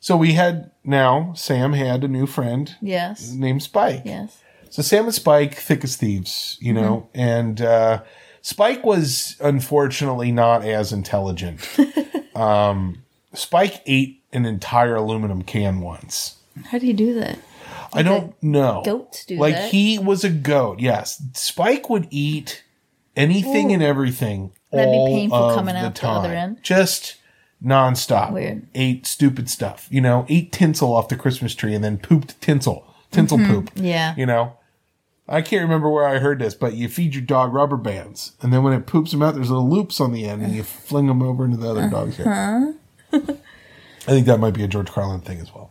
so we had now Sam had a new friend Yes. named Spike. Yes. So Sam and Spike, thick as thieves, you know, and uh, Spike was unfortunately not as intelligent. um, Spike ate an entire aluminum can once. How do you do that? I don't know. goats do like that. he was a goat. Yes, Spike would eat anything and everything. That'd be painful coming the out the other end. Just nonstop. Weird. Ate stupid stuff. You know, ate tinsel off the Christmas tree and then pooped tinsel. Tinsel poop. Mm-hmm. Yeah. You know, I can't remember where I heard this, but you feed your dog rubber bands, and then when it poops them out, there's little loops on the end, and you fling them over into the other dog's Uh-huh. head. I think that might be a George Carlin thing as well.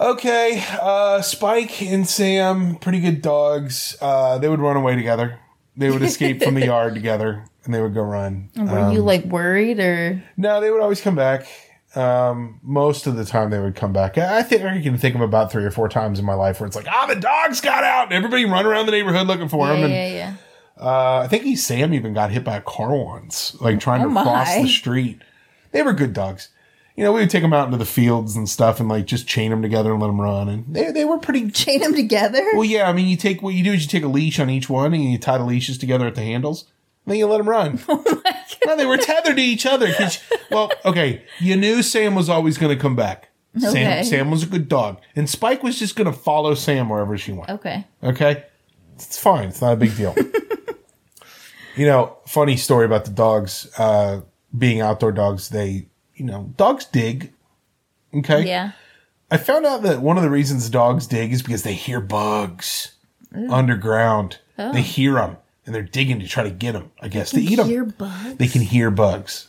Okay, uh, Spike and Sam, pretty good dogs. Uh, they would run away together. They would escape from the yard together, and they would go run. Were you like worried or? No, they would always come back. Um, most of the time they would come back. I think I can think of about three or four times in my life where it's like, ah, the dogs got out, and everybody run around the neighborhood looking for Yeah, him. And yeah, yeah. uh, I think he Sam even got hit by a car once, like trying Oh to my. cross the street. They were good dogs. You know, we would take them out into the fields and stuff, and like just chain them together and let them run. And they they were pretty. Chain them together. Well, yeah. I mean, you take what you do is you take a leash on each one, and you tie the leashes together at the handles. And then you let them run. Oh no, they were tethered to each other. 'cause- well, okay, you knew Sam was always going to come back. Okay. Sam, Sam was a good dog, and Spike was just going to follow Sam wherever she went. Okay. Okay, it's fine. It's not a big deal. you know, funny story about the dogs uh, being outdoor dogs. They, you know, dogs dig. Okay. Yeah. I found out that one of the reasons dogs dig is because they hear bugs underground. They hear them and they're digging to try to get them. I guess to eat them. Bugs. They can hear bugs.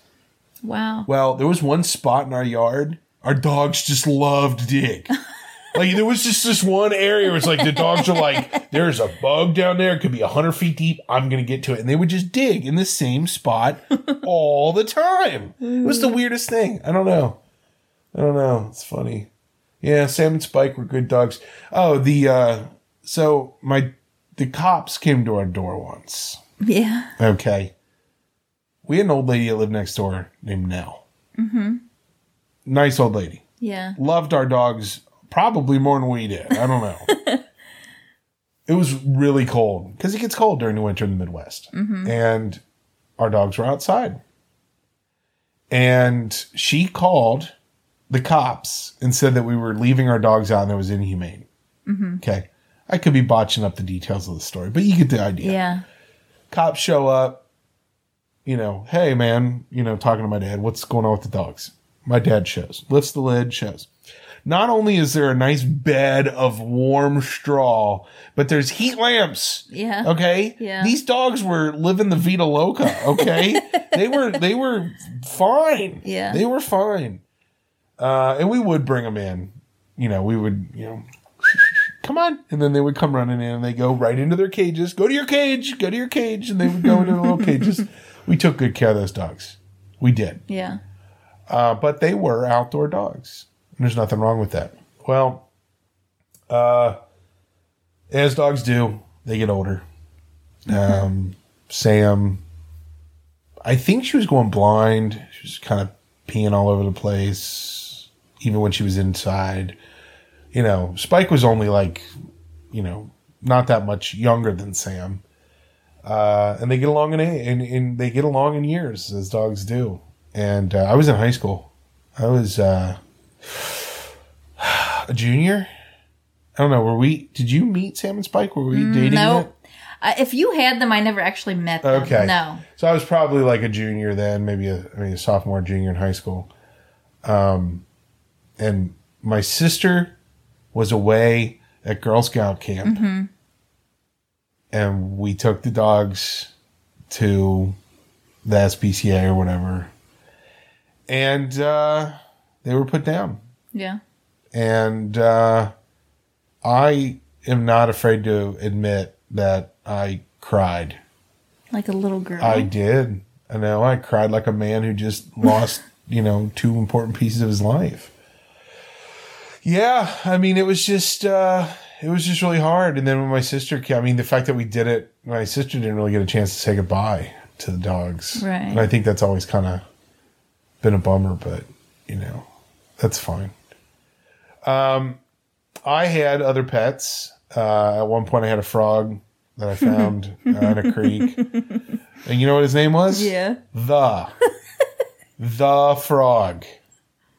Wow. Well, there was one spot in our yard. Our dogs just loved dig. like there was just this one area where it's like the dogs are like, there's a bug down there. It could be a hundred feet deep. I'm gonna get to it, and they would just dig in the same spot all the time. It was the weirdest thing. I don't know. I don't know. It's funny. Yeah, Sam and Spike were good dogs. Oh, the uh so my the cops came to our door once. Yeah. Okay. We had an old lady that lived next door named Nell. Mm-hmm. Nice old lady. Yeah. Loved our dogs probably more than we did. I don't know. it was really cold because it gets cold during the winter in the Midwest. Mm-hmm. And our dogs were outside. And she called the cops and said that we were leaving our dogs out and it was inhumane. Mm-hmm. Okay. I could be botching up the details of the story, but you get the idea Yeah. cops show up, you know, hey man, you know, talking to my dad, what's going on with the dogs? My dad shows. Lifts the lid, shows. Not only is there a nice bed of warm straw, but there's heat lamps. Yeah. Okay. Yeah. These dogs were living the Vida Loca. Okay. they were they were fine. Yeah. They were fine. Uh, and we would bring them in. You know, we would you know. Come on, and then they would come running in, and they go right into their cages. Go to your cage. Go to your cage, and they would go into their little cages. We took good care of those dogs. We did. Yeah. Uh, but they were outdoor dogs. And there's nothing wrong with that. Well, uh, as dogs do, they get older. Um, Sam, I think she was going blind. She was kind of peeing all over the place, even when she was inside. You know, Spike was only like, you know, not that much younger than Sam. Uh, and they get along in, in, in they get along in years as dogs do. And uh, I was in high school. I was uh, a junior. I don't know. Were we? Did you meet Sam and Spike? Were we dating? No. yet? Uh, if you had them, I never actually met them. Okay. No. So I was probably like a junior then, maybe a, I mean, a sophomore, junior in high school. Um, and my sister was away at Girl Scout camp, Mm-hmm. and we took the dogs to the SPCA or whatever, and uh, they were put down. Yeah. And uh, I am not afraid to admit that I cried. Like a little girl. I did. I know. I cried like a man who just lost, you know, two important pieces of his life. Yeah, I mean, it was just, uh, it was just really hard. And then when my sister came, I mean, the fact that we did it, my sister didn't really get a chance to say goodbye to the dogs. Right. And I think that's always kind of been a bummer, but, you know, that's fine. Um, I had other pets. Uh, at one point, I had a frog that I found uh, in a creek. And you know what his name was? yeah. The. the frog.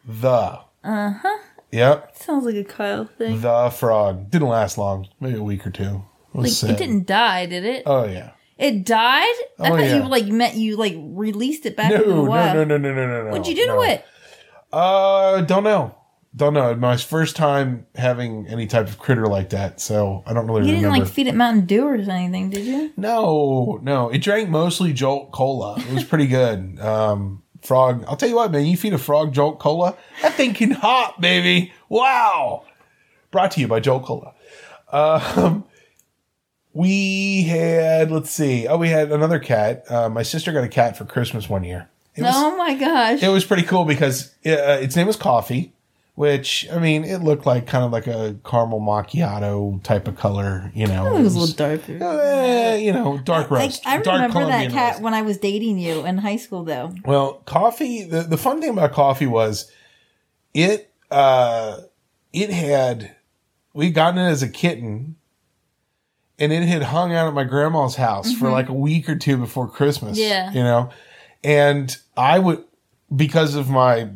The. Uh Uh-huh. huh. Yep. Sounds like a Kyle thing. The frog. Didn't last long. Maybe a week or two. It was like sad. it didn't die, did it? Oh, yeah. it died? I Oh, thought yeah. you like meant you like released it back No, into the no, wild. no, no, no, no, no, no. What'd you do no. to it? Uh, don't know. Don't know. My first time having any type of critter like that, so I don't really You didn't like feed it Mountain Dew or anything, did you? No, no. It drank mostly Jolt Cola. It was pretty good. Um, frog. I'll tell you what, man. You feed a frog Jolt Cola, that thing can hop, baby. Wow. Brought to you by Jolt Cola. Um, we had. Let's see. Oh, we had another cat. Uh, my sister got a cat for Christmas one year. It was, oh my gosh. it was pretty cool because uh, its name was Coffee, which I mean, it looked like kind of like a caramel macchiato type of color. You know, it was a little darker. eh, you know, dark Like roast. I dark remember that cat roast. when I was dating you in high school though. Well, coffee. The, the fun thing about coffee was it. uh It had we gotten it as a kitten, and it had hung out at my grandma's house for like a week or two before Christmas. Mm-hmm. Yeah. you know, and I would because of my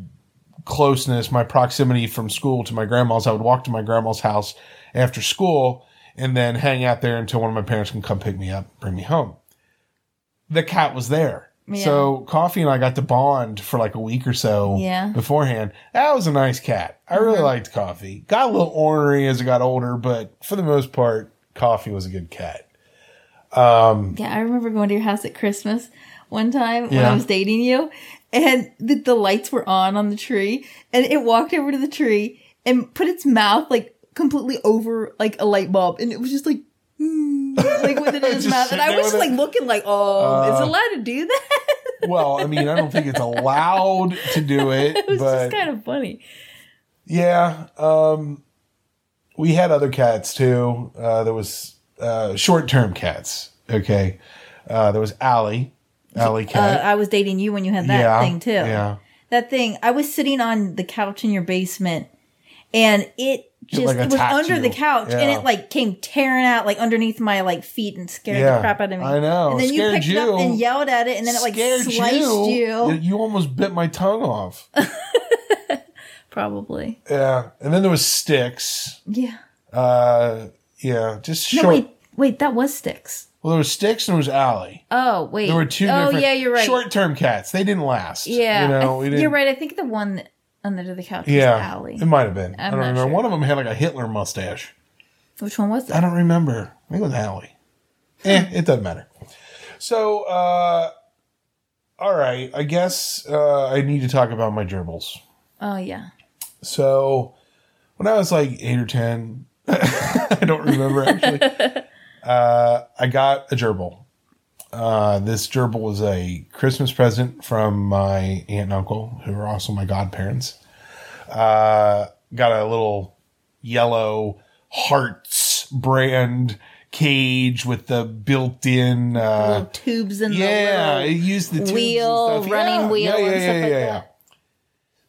closeness, my proximity from school to my grandma's, I would walk to my grandma's house after school and then hang out there until one of my parents can come pick me up, bring me home. The cat was there. Yeah. So Coffee and I got to bond for like a week or so Yeah. beforehand. That was a nice cat. I really liked Coffee. Got a little ornery as it got older, but for the most part, Coffee was a good cat. Um, Yeah, I remember going to your house at Christmas one time when I was dating you, and the, the lights were on on the tree, and it walked over to the tree and put its mouth like completely over like a light bulb, and it was just like. hmm, like with it in its mouth, and I was just like it? looking like, oh, is Uh, it allowed to do that? Well, I mean, I don't think it's allowed to do it, it was but just kind of funny. Yeah. Um, we had other cats too. Uh, there was uh, short term cats. Okay. Uh, there was Allie. Allie Uh. I was dating you when you had that yeah. thing too. Yeah. that thing. I was sitting on the couch in your basement, and it just like, it was under you. the couch, and it like came tearing out like underneath my like feet and scared Yeah, the crap out of me. I know. And then you Scared picked it up and yelled at it, and then it like Scared sliced you. You almost bit my tongue off. Probably. yeah. And then there was Sticks. Yeah. Uh, yeah. Just No, wait, wait. That was sticks. Well, there was Sticks and there was Allie. Oh, wait. There were two Oh, yeah, you're right. short term cats. They didn't last. yeah, You know, th- you're right. I think the one that Under the couch was Yeah, Allie. it might have been. I I'm don't remember. sure. One of them had like a Hitler mustache. Which one was that? I don't remember. I think it was Allie. Eh, it doesn't matter. So, uh, all right. I guess uh, I need to talk about my gerbils. Oh yeah. So, when I was like eight or ten, I don't remember actually. uh, I got a gerbil. Uh, this gerbil was a Christmas present from my aunt and uncle, who are also my godparents. Uh, got a little yellow Hartz brand cage with the built-in uh, Little tubes and yeah, the it used the tubes and wheel, running Yeah, wheel, yeah, yeah, and stuff yeah, like yeah, that. yeah.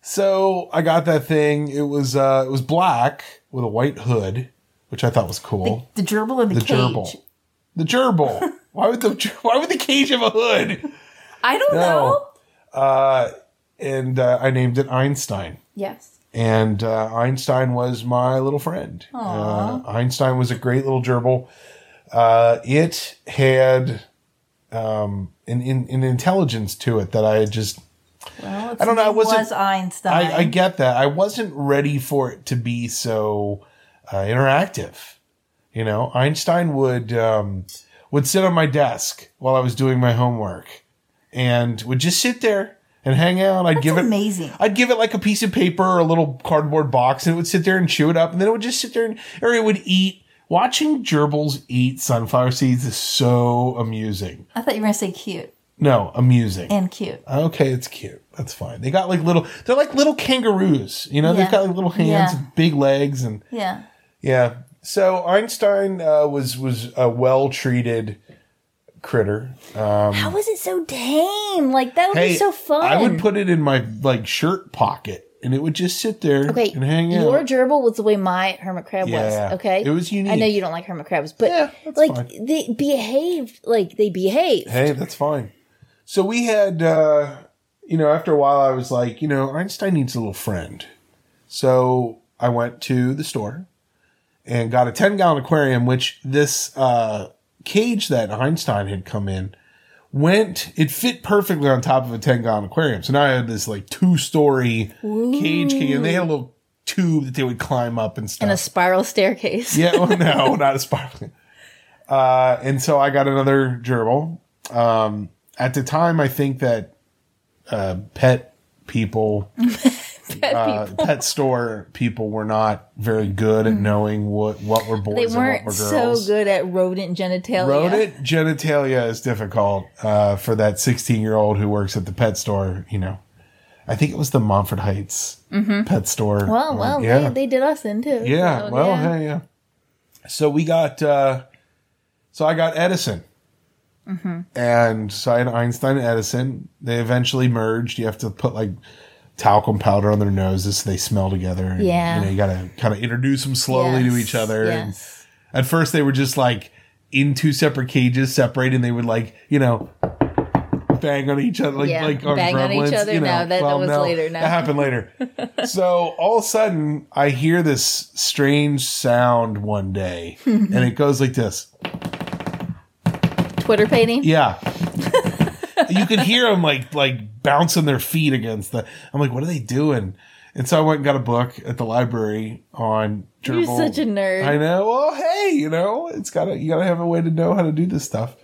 So I got that thing. It was uh, it was black with a white hood, which I thought was cool. The gerbil or the, cage? The cage? gerbil. The gerbil. why would the why would the cage have a hood? I don't No. know. Uh, and uh, I named it Einstein. Yes. And uh, Einstein was my little friend. Uh, Einstein was a great little gerbil. Uh, it had um, an, an, an intelligence to it that I just Well, I don't know, I wasn't- was Einstein. I, I get that. I wasn't ready for it to be so uh, interactive. You know, Einstein would um, would sit on my desk while I was doing my homework, and would just sit there and hang out. I'd give it amazing. I'd give it like a piece of paper or a little cardboard box, and it would sit there and chew it up, and then it would just sit there and or it would eat. Watching gerbils eat sunflower seeds is so amusing. I thought you were gonna say cute No, amusing. and cute. Okay, it's cute. That's fine. They got like little. They're like little kangaroos. You know, Yeah. they've got like little hands, Yeah. and big legs, and Yeah. Yeah. So Einstein uh, was was a well treated critter. Um, How was it so tame? Like that would be so fun. I would put it in my like shirt pocket, and it would just sit there Okay, and hang out. your gerbil was the way my hermit crab Yeah, was. Okay, it was unique. I know you don't like hermit crabs, but Yeah, like fine. they behaved like they behaved. hey, that's fine. So we had, uh, you know, after a while, I was like, you know, Einstein needs a little friend. So I went to the store and got a 10 gallon aquarium, which this uh, cage that Einstein had come in went, it fit perfectly on top of a 10 gallon aquarium. So now I had this like two story cage, cage, and they had a little tube that they would climb up and stuff. And a spiral staircase. Yeah, well, no, not a spiral. Uh, and so I got another gerbil. Um, at the time, I think that uh, pet people, Pet uh, people. pet store people were not very good at knowing what, what were boys They and what weren't were so girls. good at rodent genitalia. Rodent genitalia is difficult uh, for that 16 year old who works at the pet store. You know, I think it was the Monfort Heights pet store. Mm-hmm. Well, Um, well, yeah. they, they did us in too. Yeah, so, well, yeah. hey, yeah. So we got, uh, so I got Edison. Mm-hmm. And so I had Einstein and Edison. They eventually merged. You have to put like talcum powder on their noses so they smell together. And, Yeah. You know, you got to kind of introduce them slowly to each other. And Yes. at first they were just like in two separate cages, separated, and they would like, you know, bang on each other, like Yeah, like on bang on each other? You know. No, that- that was later now. That happened later. so all of a sudden, I hear this strange sound one day, and it goes like this. Twitter painting. Yeah. You could hear them like like bouncing their feet against the. I'm like, what are they doing? And so I went and got a book at the library on gerbil. You're such a nerd. I know. Well, hey, you know, it's gotta you gotta have a way to know how to do this stuff.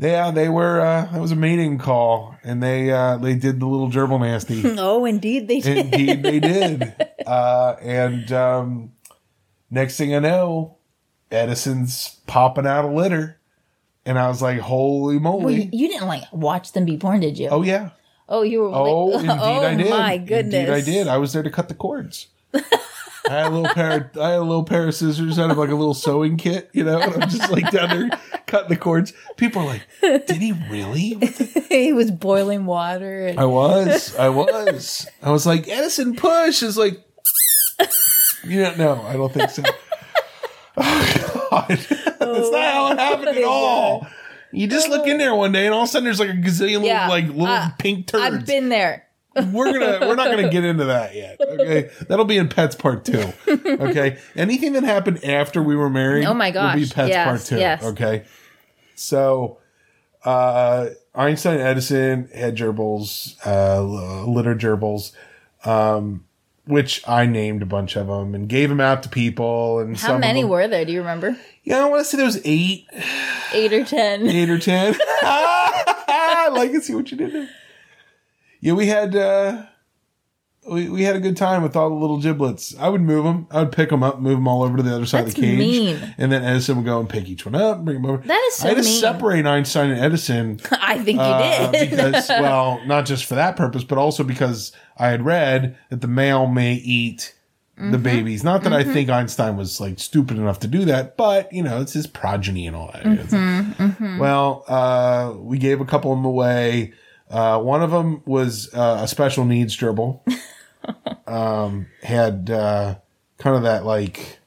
Yeah, they were. uh It was a mating call, and they uh they did the little gerbil nasty. Oh, indeed they did. Indeed, they did. Uh, and um, next thing I know, Edison's popping out a litter, and I was like, "Holy moly!" Well, you, you didn't like watch them be born, did you? oh yeah. Oh, you were. Oh, like, indeed, oh I did. my goodness! Indeed, I did. I was there to cut the cords. I had a little pair. Of, I had a little pair of scissors out of like a little sewing kit, you know. And I'm just like down there cutting the cords. People are like, "Did he really?" he was boiling water. And, I was. I was. I was like, Edison push is like, yeah, no, I don't think so. Oh, God. That's not how it happened at all. You just look in there one day and all of a sudden there's like a gazillion Yeah, little, like little uh, pink turds. I've been there. we're gonna we're not gonna get into that yet. Okay. That'll be in Pets Part Two. Okay. Anything that happened after we were married Oh my gosh. will be Pets yes, Part Two. yes. Okay. So uh Einstein Edison had gerbils, uh litter gerbils. um, which I named a bunch of them and gave them out to people. And How many were there? Do you remember? yeah, I want to say there was eight, Eight or ten, eight or ten. I like to see what you did there. Yeah, we had uh, we we had a good time with all the little giblets. I would move them. I would pick them up, move them all over to the other side of the cage, mean. and then Edison would go and pick each one up, bring them over. That is so I had to mean. separate Einstein and Edison I think you uh, did. because, well, not just for that purpose, but also because I had read that the male may eat Mm-hmm. the babies. Not that I think Einstein was like stupid enough to do that, but you know, it's his progeny and all that. Mm-hmm, Well, uh, we gave a couple of them away. Uh, one of them was uh, a special needs gerbil. um, had uh, kind of that like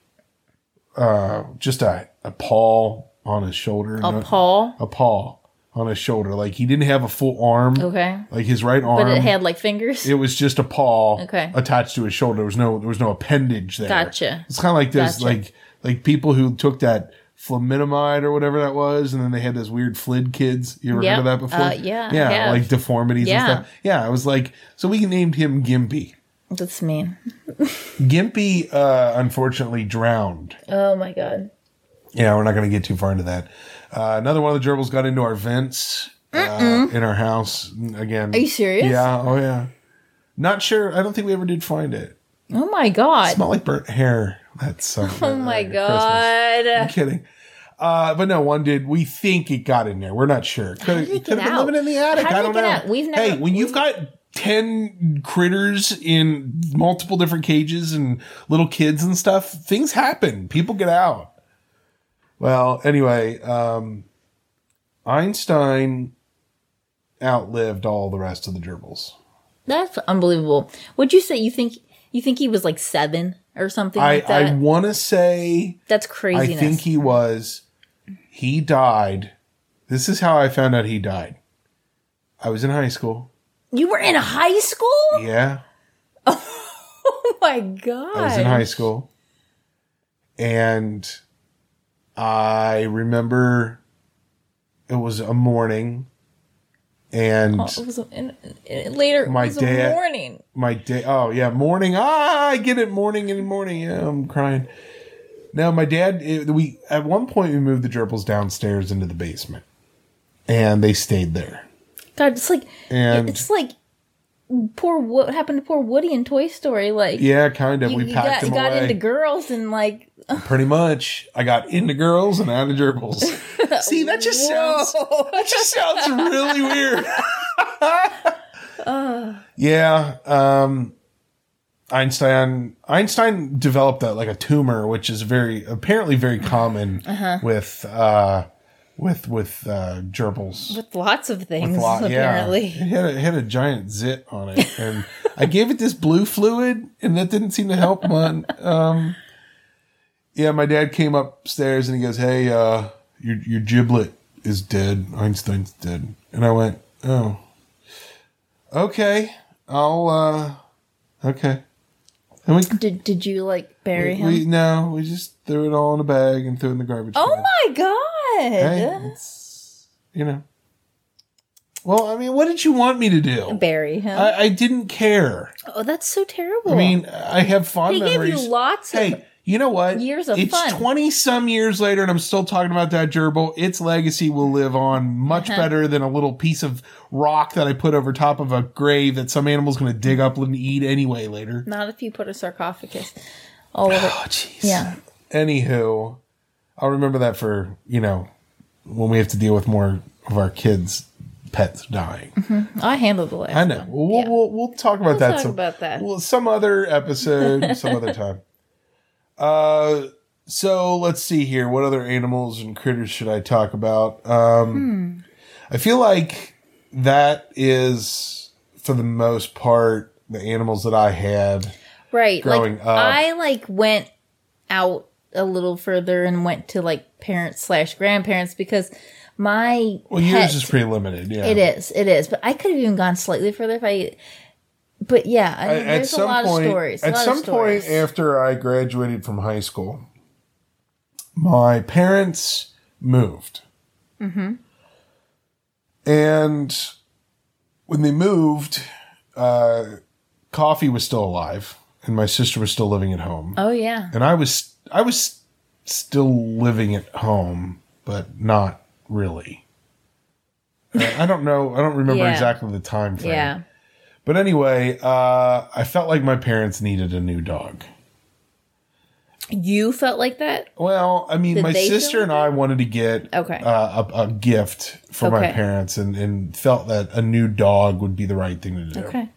uh, just a, a paw on his shoulder. a No- paw. a paw on his shoulder. Like he didn't have a full arm. Okay. Like his right arm. But it had like fingers. it was just a paw Okay. attached to his shoulder. There was no there was no appendage there. Gotcha. It's kind of like this Gotcha. like like people who took that flaminamide or whatever that was, and then they had those weird flid kids. You ever Yep. heard of that before? Uh, yeah, yeah, like deformities Yeah. and stuff. Yeah, I was like, so we named him Gimpy. That's mean. Gimpy, uh, unfortunately, drowned. Oh my god. Yeah, we're not going to get too far into that. Uh, another one of the gerbils got into our vents uh, in our house again. Are you serious? Yeah. Oh yeah. Not sure. I don't think we ever did find it. Oh my god. Smell like burnt hair. That's uh, Oh my god. I'm kidding. Uh, but no, one did. We think it got in there. We're not sure. Could it it could have been living in the attic. I don't know. We've never- hey, when you've got ten critters in multiple different cages and little kids and stuff, things happen. People get out. Well, anyway, um, Einstein outlived all the rest of the gerbils. That's unbelievable. Would you say you think you think he was like seven or something I, like that? I want to say That's crazy. I think he was. He died. This is how I found out he died. I was in high school. You were in high school? Yeah, Oh my god. I was in high school. And I remember it was a morning and Oh, it was a, in, in- later. My it was dad- a morning. my day oh yeah morning ah i get it morning and morning yeah i'm crying now my dad it, we at one point we moved the gerbils downstairs into the basement and they stayed there God, it's like And- it's like poor what happened to poor Woody in Toy Story. Like yeah kind of you, we you packed got, them got away. into girls and like pretty much. I got into girls and out of gerbils. See that just sounds that just sounds really weird. Yeah um einstein einstein developed that like a tumor which is very apparently very common Uh-huh. with uh with with uh gerbils. With lots of things Lot- apparently. yeah it had, a, it had a giant zit on it. And i gave it this blue fluid and that didn't seem to help one um yeah my dad came upstairs and he goes hey uh your your giblet is dead. Einstein's dead. And i went oh. Okay. I'll uh okay. And we Did did you like bury him? we no we just threw it all in a bag and threw it in the garbage oh can. my god! hey it's you know well i mean what did you want me to do Bury him. I, I didn't care. oh, that's so terrible. I mean, I have fond he gave memories. you lots of. hey, you know what? years of it's fun. twenty some years later, and I'm still talking about that gerbil. Its legacy will live on much Uh-huh. better than a little piece of rock that I put over top of a grave that some animal's going to dig up and eat anyway later. Not if you put a sarcophagus all over. Oh, jeez. yeah. Anywho, I'll remember that for you know when we have to deal with more of our kids' pets dying. I handled the last. I know. We'll, we'll, Yeah. we'll, we'll talk about that. talk some, about that. Well, some other episode, some other time. Uh, so let's see here. What other animals and critters should I talk about? Um, I feel like that is, for the most part, the animals that I had. right. growing like up. I like went out a little further and went to like parents slash grandparents because my Well, yours is pretty limited. Yeah, It is. It is. But I could have even gone slightly further if I. But yeah, I mean, at there's a some lot point, of stories. at some stories. point after I graduated from high school, my parents moved. Mm-hmm. And when they moved, uh, Coffee was still alive, and my sister was still living at home, Oh yeah. and I was I was still living at home, but not really. I don't know. I don't remember Yeah. exactly the time frame. Yeah. But anyway, uh, I felt like my parents needed a new dog. You felt like that? Well, I mean, Did my sister like and I wanted to get Okay. uh, a, a gift for my parents and, and felt that a new dog would be the right thing to do. Okay.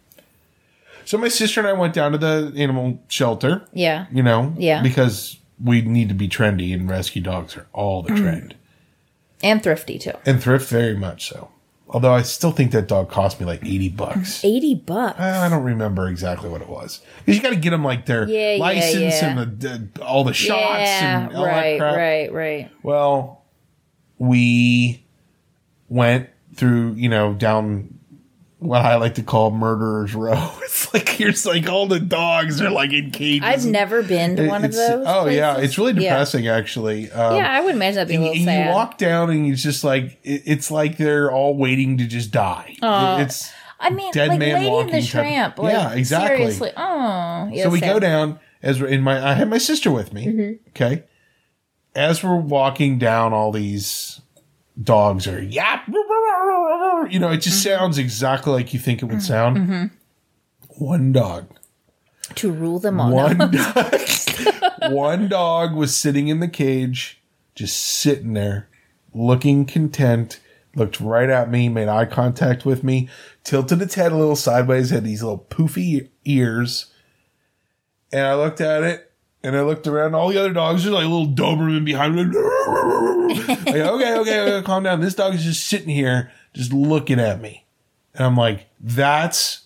So my sister and I went down to the animal shelter, Yeah. you know, Yeah. because we need to be trendy and rescue dogs are all the mm-hmm. trend. And thrifty too. And thrift very much so. Although I still think that dog cost me like 80 bucks. Mm-hmm. Eighty bucks. I don't remember exactly what it was. Because you got to get them like their Yeah, yeah, license yeah. and the, the, all the shots yeah. and all right. that crap. Right. Right. Well, we went through, you know, down what I like to call murderer's row. It's like here's like all the dogs are like in cages. I've never been to one of those. Oh yeah, it's really Yeah. depressing actually. Um, Yeah, I would imagine that'd be a and little you, sad. you walk down and it's just like it, it's like they're all waiting to just die. It's I mean, dead like man Lady walking the Tramp. Like, Yeah, exactly. Seriously. Oh. Yeah, so we sad. go down as we're in my I had my sister with me. Mm-hmm. Okay. As we're walking down all these dogs are yap you know, it just Mm-hmm. sounds exactly like you think it would sound. One dog. to rule them all. One dog. one dog was sitting in the cage, just sitting there, looking content, looked right at me, made eye contact with me, tilted its head a little sideways, had these little poofy ears. And I looked at it and I looked around. All the other dogs, there's like a little Doberman behind me. like, okay, okay, okay, calm down. This dog is just sitting here, just looking at me. And I'm like, that's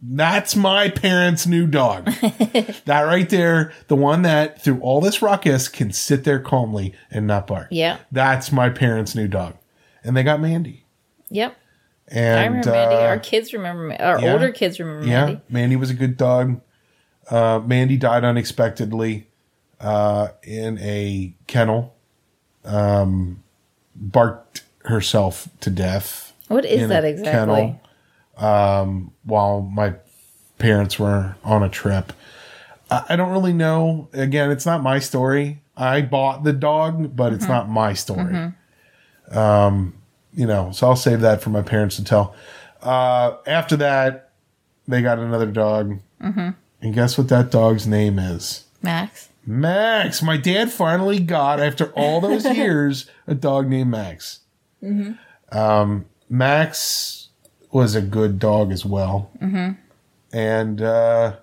that's my parents' new dog. that right there, the one that through all this ruckus can sit there calmly and not bark. Yeah. That's my parents' new dog. And they got Mandy. Yep. And I remember Mandy. uh, Our kids remember. Our yeah. older kids remember yeah, Mandy. Mandy was a good dog. Uh, Mandy died unexpectedly uh, in a kennel. Um, barked herself to death. What is that exactly? kennel, um, while my parents were on a trip. I, I don't really know. Again, it's not my story. I bought the dog, but Mm-hmm. it's not my story. Um, you know, so I'll save that for my parents to tell. Uh, after that, they got another dog. Mm-hmm. And guess what that dog's name is? Max. Max. My dad finally got, after all those years, a dog named Max. Um, Max was a good dog as well. Mm-hmm. And uh,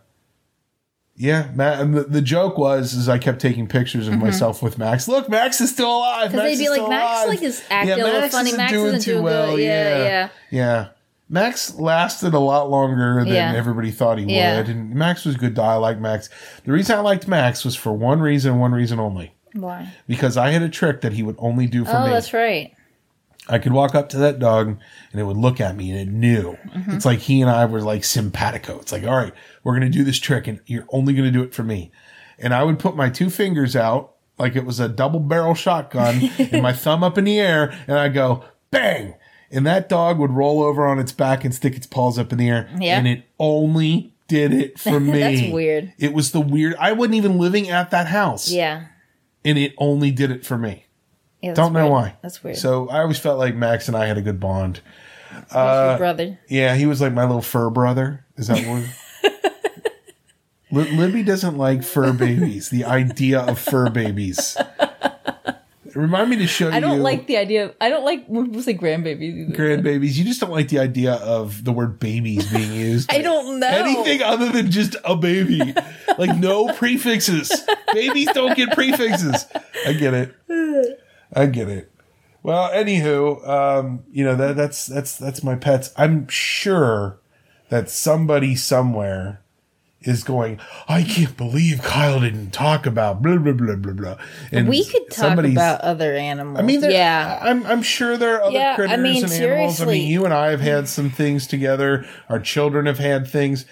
yeah, Ma- and the, the joke was is I kept taking pictures of myself with Max. Look, Max is still alive. Because they'd be like, Max alive." like is acting a little funny. Max isn't doing too good. Yeah, yeah. yeah. Max lasted a lot longer than Yeah. everybody thought he Yeah. would, and Max was a good. dog. I like Max. The reason I liked Max was for one reason, one reason only, Why? because I had a trick that he would only do for Oh, me. Oh, that's right. I could walk up to that dog and it would look at me and it knew. Mm-hmm. It's like he and I were like simpatico. It's like, all right, we're going to do this trick and you're only going to do it for me. And I would put my two fingers out like it was a double barrel shotgun and my thumb up in the air and I go bang. And that dog would roll over on its back and stick its paws up in the air. Yeah. And it only did it for me. That's weird. It was the weird. I wasn't even living at that house. Yeah. And it only did it for me. yeah Don't know weird. why. That's weird. So I always felt like Max and I had a good bond. Uh, your brother. Yeah, he was like my little fur brother. Is that what? Li- Libby doesn't like fur babies. The idea of fur babies. Remind me to show you. I don't like the idea. Of, I don't like when people say grandbabies. Either. grandbabies. You just don't like the idea of the word babies being used. I don't know. Anything other than just a baby. like no prefixes. Babies don't get prefixes. I get it. I get it. Well, anywho, um, you know, that that's that's that's my pets. I'm sure that somebody somewhere is going, I can't believe Kyle didn't talk about blah blah blah blah blah. And we could talk about other animals. I mean, yeah. I'm I'm sure there are other Yeah, I critters mean, and animals. I mean, you and I have had some things together. Our children have had things.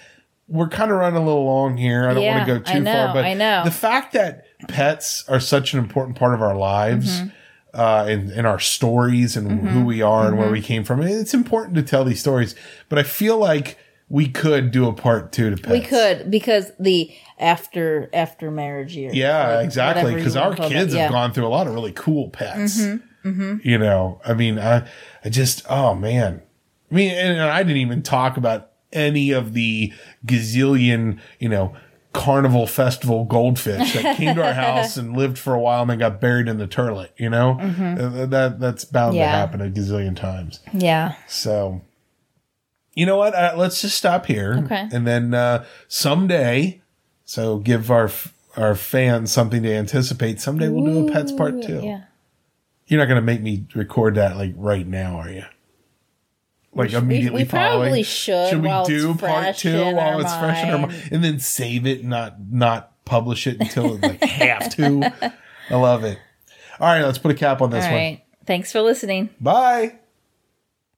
We're kind of running a little long here. I don't Yeah, want to go I too know, far, but I know. the fact that pets are such an important part of our lives. Mm-hmm. Uh, and, and our stories and who we are and where we came from. It's important to tell these stories, but I feel like we could do a part two to pets. We could because the after after marriage year. Yeah, like, exactly. Because our kids Yeah. Mm-hmm, have gone through a lot of really cool pets. You know, I mean, I, I just, oh man. I mean, and I didn't even talk about any of the gazillion, you know, carnival festival goldfish that came to our house and lived for a while and then got buried in the turlet. You know, Uh, that that's bound to Mm-hmm. Happen a gazillion times. Yeah. So, you know what? Uh, let's just stop here. Okay. And then uh, someday, so give our our fans something to anticipate. Someday we'll do a pets part two. Yeah. You're not going to make me record that like right now, are you? Like we- immediately we probably following. should Should we do part two while it's fresh in our mind. mind, and then save it, not not publish it until like have to? I love it. All right, let's put a cap on this All one. Thanks for listening. Bye.